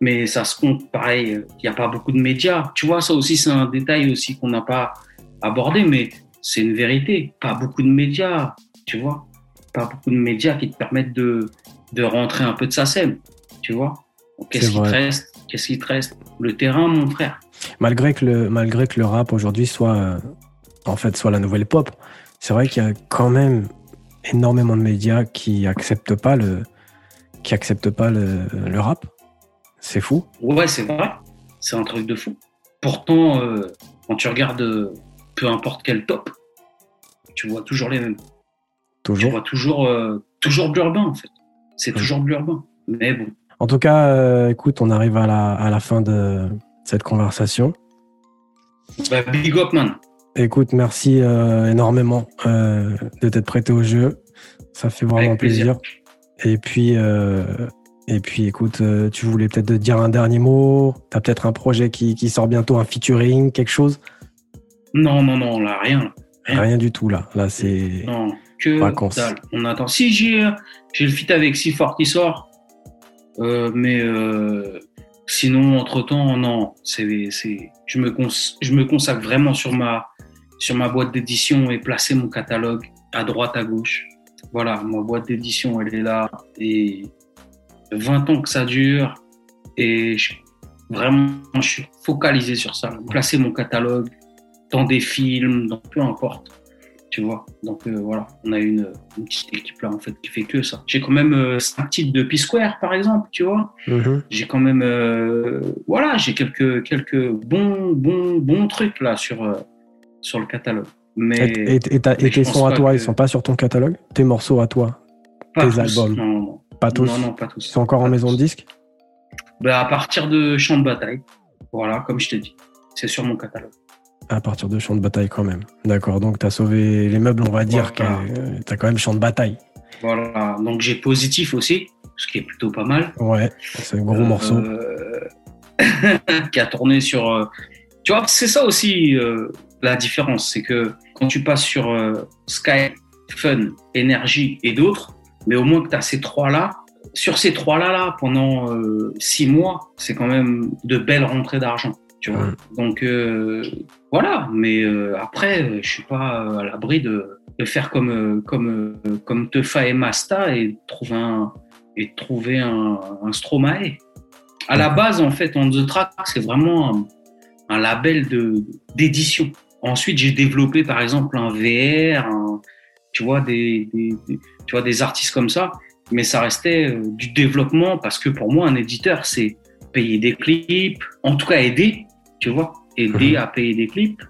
mais ça se compte pareil, il n'y a pas beaucoup de médias. Tu vois, ça aussi, c'est un détail aussi qu'on n'a pas abordé, mais c'est une vérité. Pas beaucoup de médias, tu vois. Pas beaucoup de médias qui te permettent de, de rentrer un peu de sa scène, tu vois. Qu'est-ce qui te reste? Qu'est-ce qui te reste? Le terrain, mon frère. Malgré que le, malgré que le rap aujourd'hui soit, euh, en fait, soit la nouvelle pop, c'est vrai qu'il y a quand même énormément de médias qui acceptent pas le, qui acceptent pas le, rap. C'est fou. Ouais, c'est vrai. C'est un truc de fou. Pourtant, euh, quand tu regardes euh, peu importe quel top, tu vois toujours les mêmes. Toujours. Tu vois toujours, euh, toujours de l'urbain, en fait. C'est toujours de l'urbain. Mais bon. En tout cas, écoute, on arrive à la, à la fin de cette conversation. Bah, big up, man. Écoute, merci énormément de t'être prêté au jeu. Ça fait vraiment plaisir. Et puis, euh, et puis, écoute, euh, tu voulais peut-être dire un dernier mot? Tu as peut-être un projet qui, qui, sort bientôt, un featuring, quelque chose? Non, non, non, là, rien. Rien, du tout, là. Là, c'est. Non, que vacances. On attend. Si j'ai le fit avec Fort qui sort, euh, mais sinon, entre-temps, non. C'est, je, me je me consacre vraiment sur ma, sur ma boîte d'édition et placer mon catalogue à droite, à gauche voilà, ma boîte d'édition, elle est là. Et 20 ans que ça dure. Et vraiment, je suis focalisé sur ça. Placer mon catalogue dans des films, dans peu importe. Tu vois? Donc euh, voilà, on a une, petite équipe là en fait qui fait que ça. J'ai quand même euh, 5 titres de P-Square par exemple, tu vois? Mm-hmm. J'ai quand même, euh, voilà, j'ai quelques, quelques bons, bons, bons trucs là sur, euh, sur le catalogue. Mais, et, tes sons à toi, ils sont pas sur ton catalogue? Tes morceaux à toi? Tes albums? Non, Pas tous? Non, non, pas tous. Ils sont encore en maison de disque bah, À partir de Champ de bataille. Voilà, comme je t'ai dit. C'est sur mon catalogue. À partir de Champ de bataille quand même. D'accord, donc tu as sauvé les meubles, on va dire que tu as quand même Champ de bataille. Voilà, donc j'ai Positif aussi, ce qui est plutôt pas mal. Ouais, c'est un gros euh, morceau. <laughs> qui a tourné sur... Euh, tu vois, c'est ça aussi euh, la différence, c'est que quand tu passes sur euh, Sky, Fun, Énergie et d'autres, mais au moins que tu as ces trois-là, sur ces trois-là, là, pendant euh, six mois, c'est quand même de belles rentrées d'argent. Tu vois. Donc euh, voilà, mais euh, après, je suis pas à l'abri de, de, faire comme comme comme Tefa et Masta et trouver un et trouver un, un Stromae. À la base, en fait, On the Track, c'est vraiment un, label de d'édition. Ensuite, j'ai développé, par exemple, un VR, tu vois, des, des, tu vois, des artistes comme ça. Mais ça restait du développement parce que pour moi, un éditeur, c'est payer des clips, en tout cas aider, tu vois, aider mhm. à payer des clips,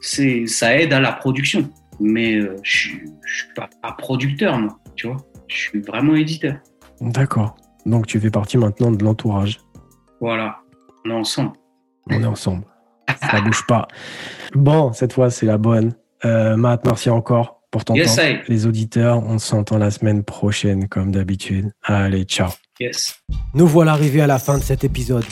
c'est ça aide à la production. Mais euh, je, ne suis pas, producteur, moi, tu vois. Je suis vraiment éditeur. D'accord. Donc tu fais partie maintenant de l'entourage. Voilà. On est ensemble. On est ensemble. Ça bouge pas. Bon, cette fois, c'est la bonne. Euh, Matt, merci encore pour ton temps. Les auditeurs, on s'entend la semaine prochaine, comme d'habitude. Allez, ciao. Yes. Nous voilà arrivés à la fin de cet épisode.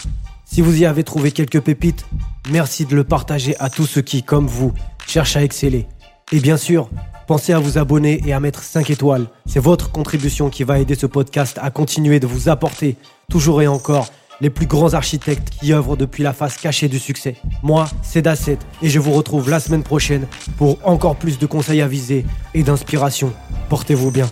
Si vous y avez trouvé quelques pépites, merci de le partager à tous ceux qui, comme vous, cherchent à exceller. Et bien sûr, pensez à vous abonner et à mettre 5 étoiles. C'est votre contribution qui va aider ce podcast à continuer de vous apporter, toujours et encore, les plus grands architectes qui œuvrent depuis la face cachée du succès. Moi, c'est Dasset et je vous retrouve la semaine prochaine pour encore plus de conseils avisés et d'inspiration. Portez-vous bien.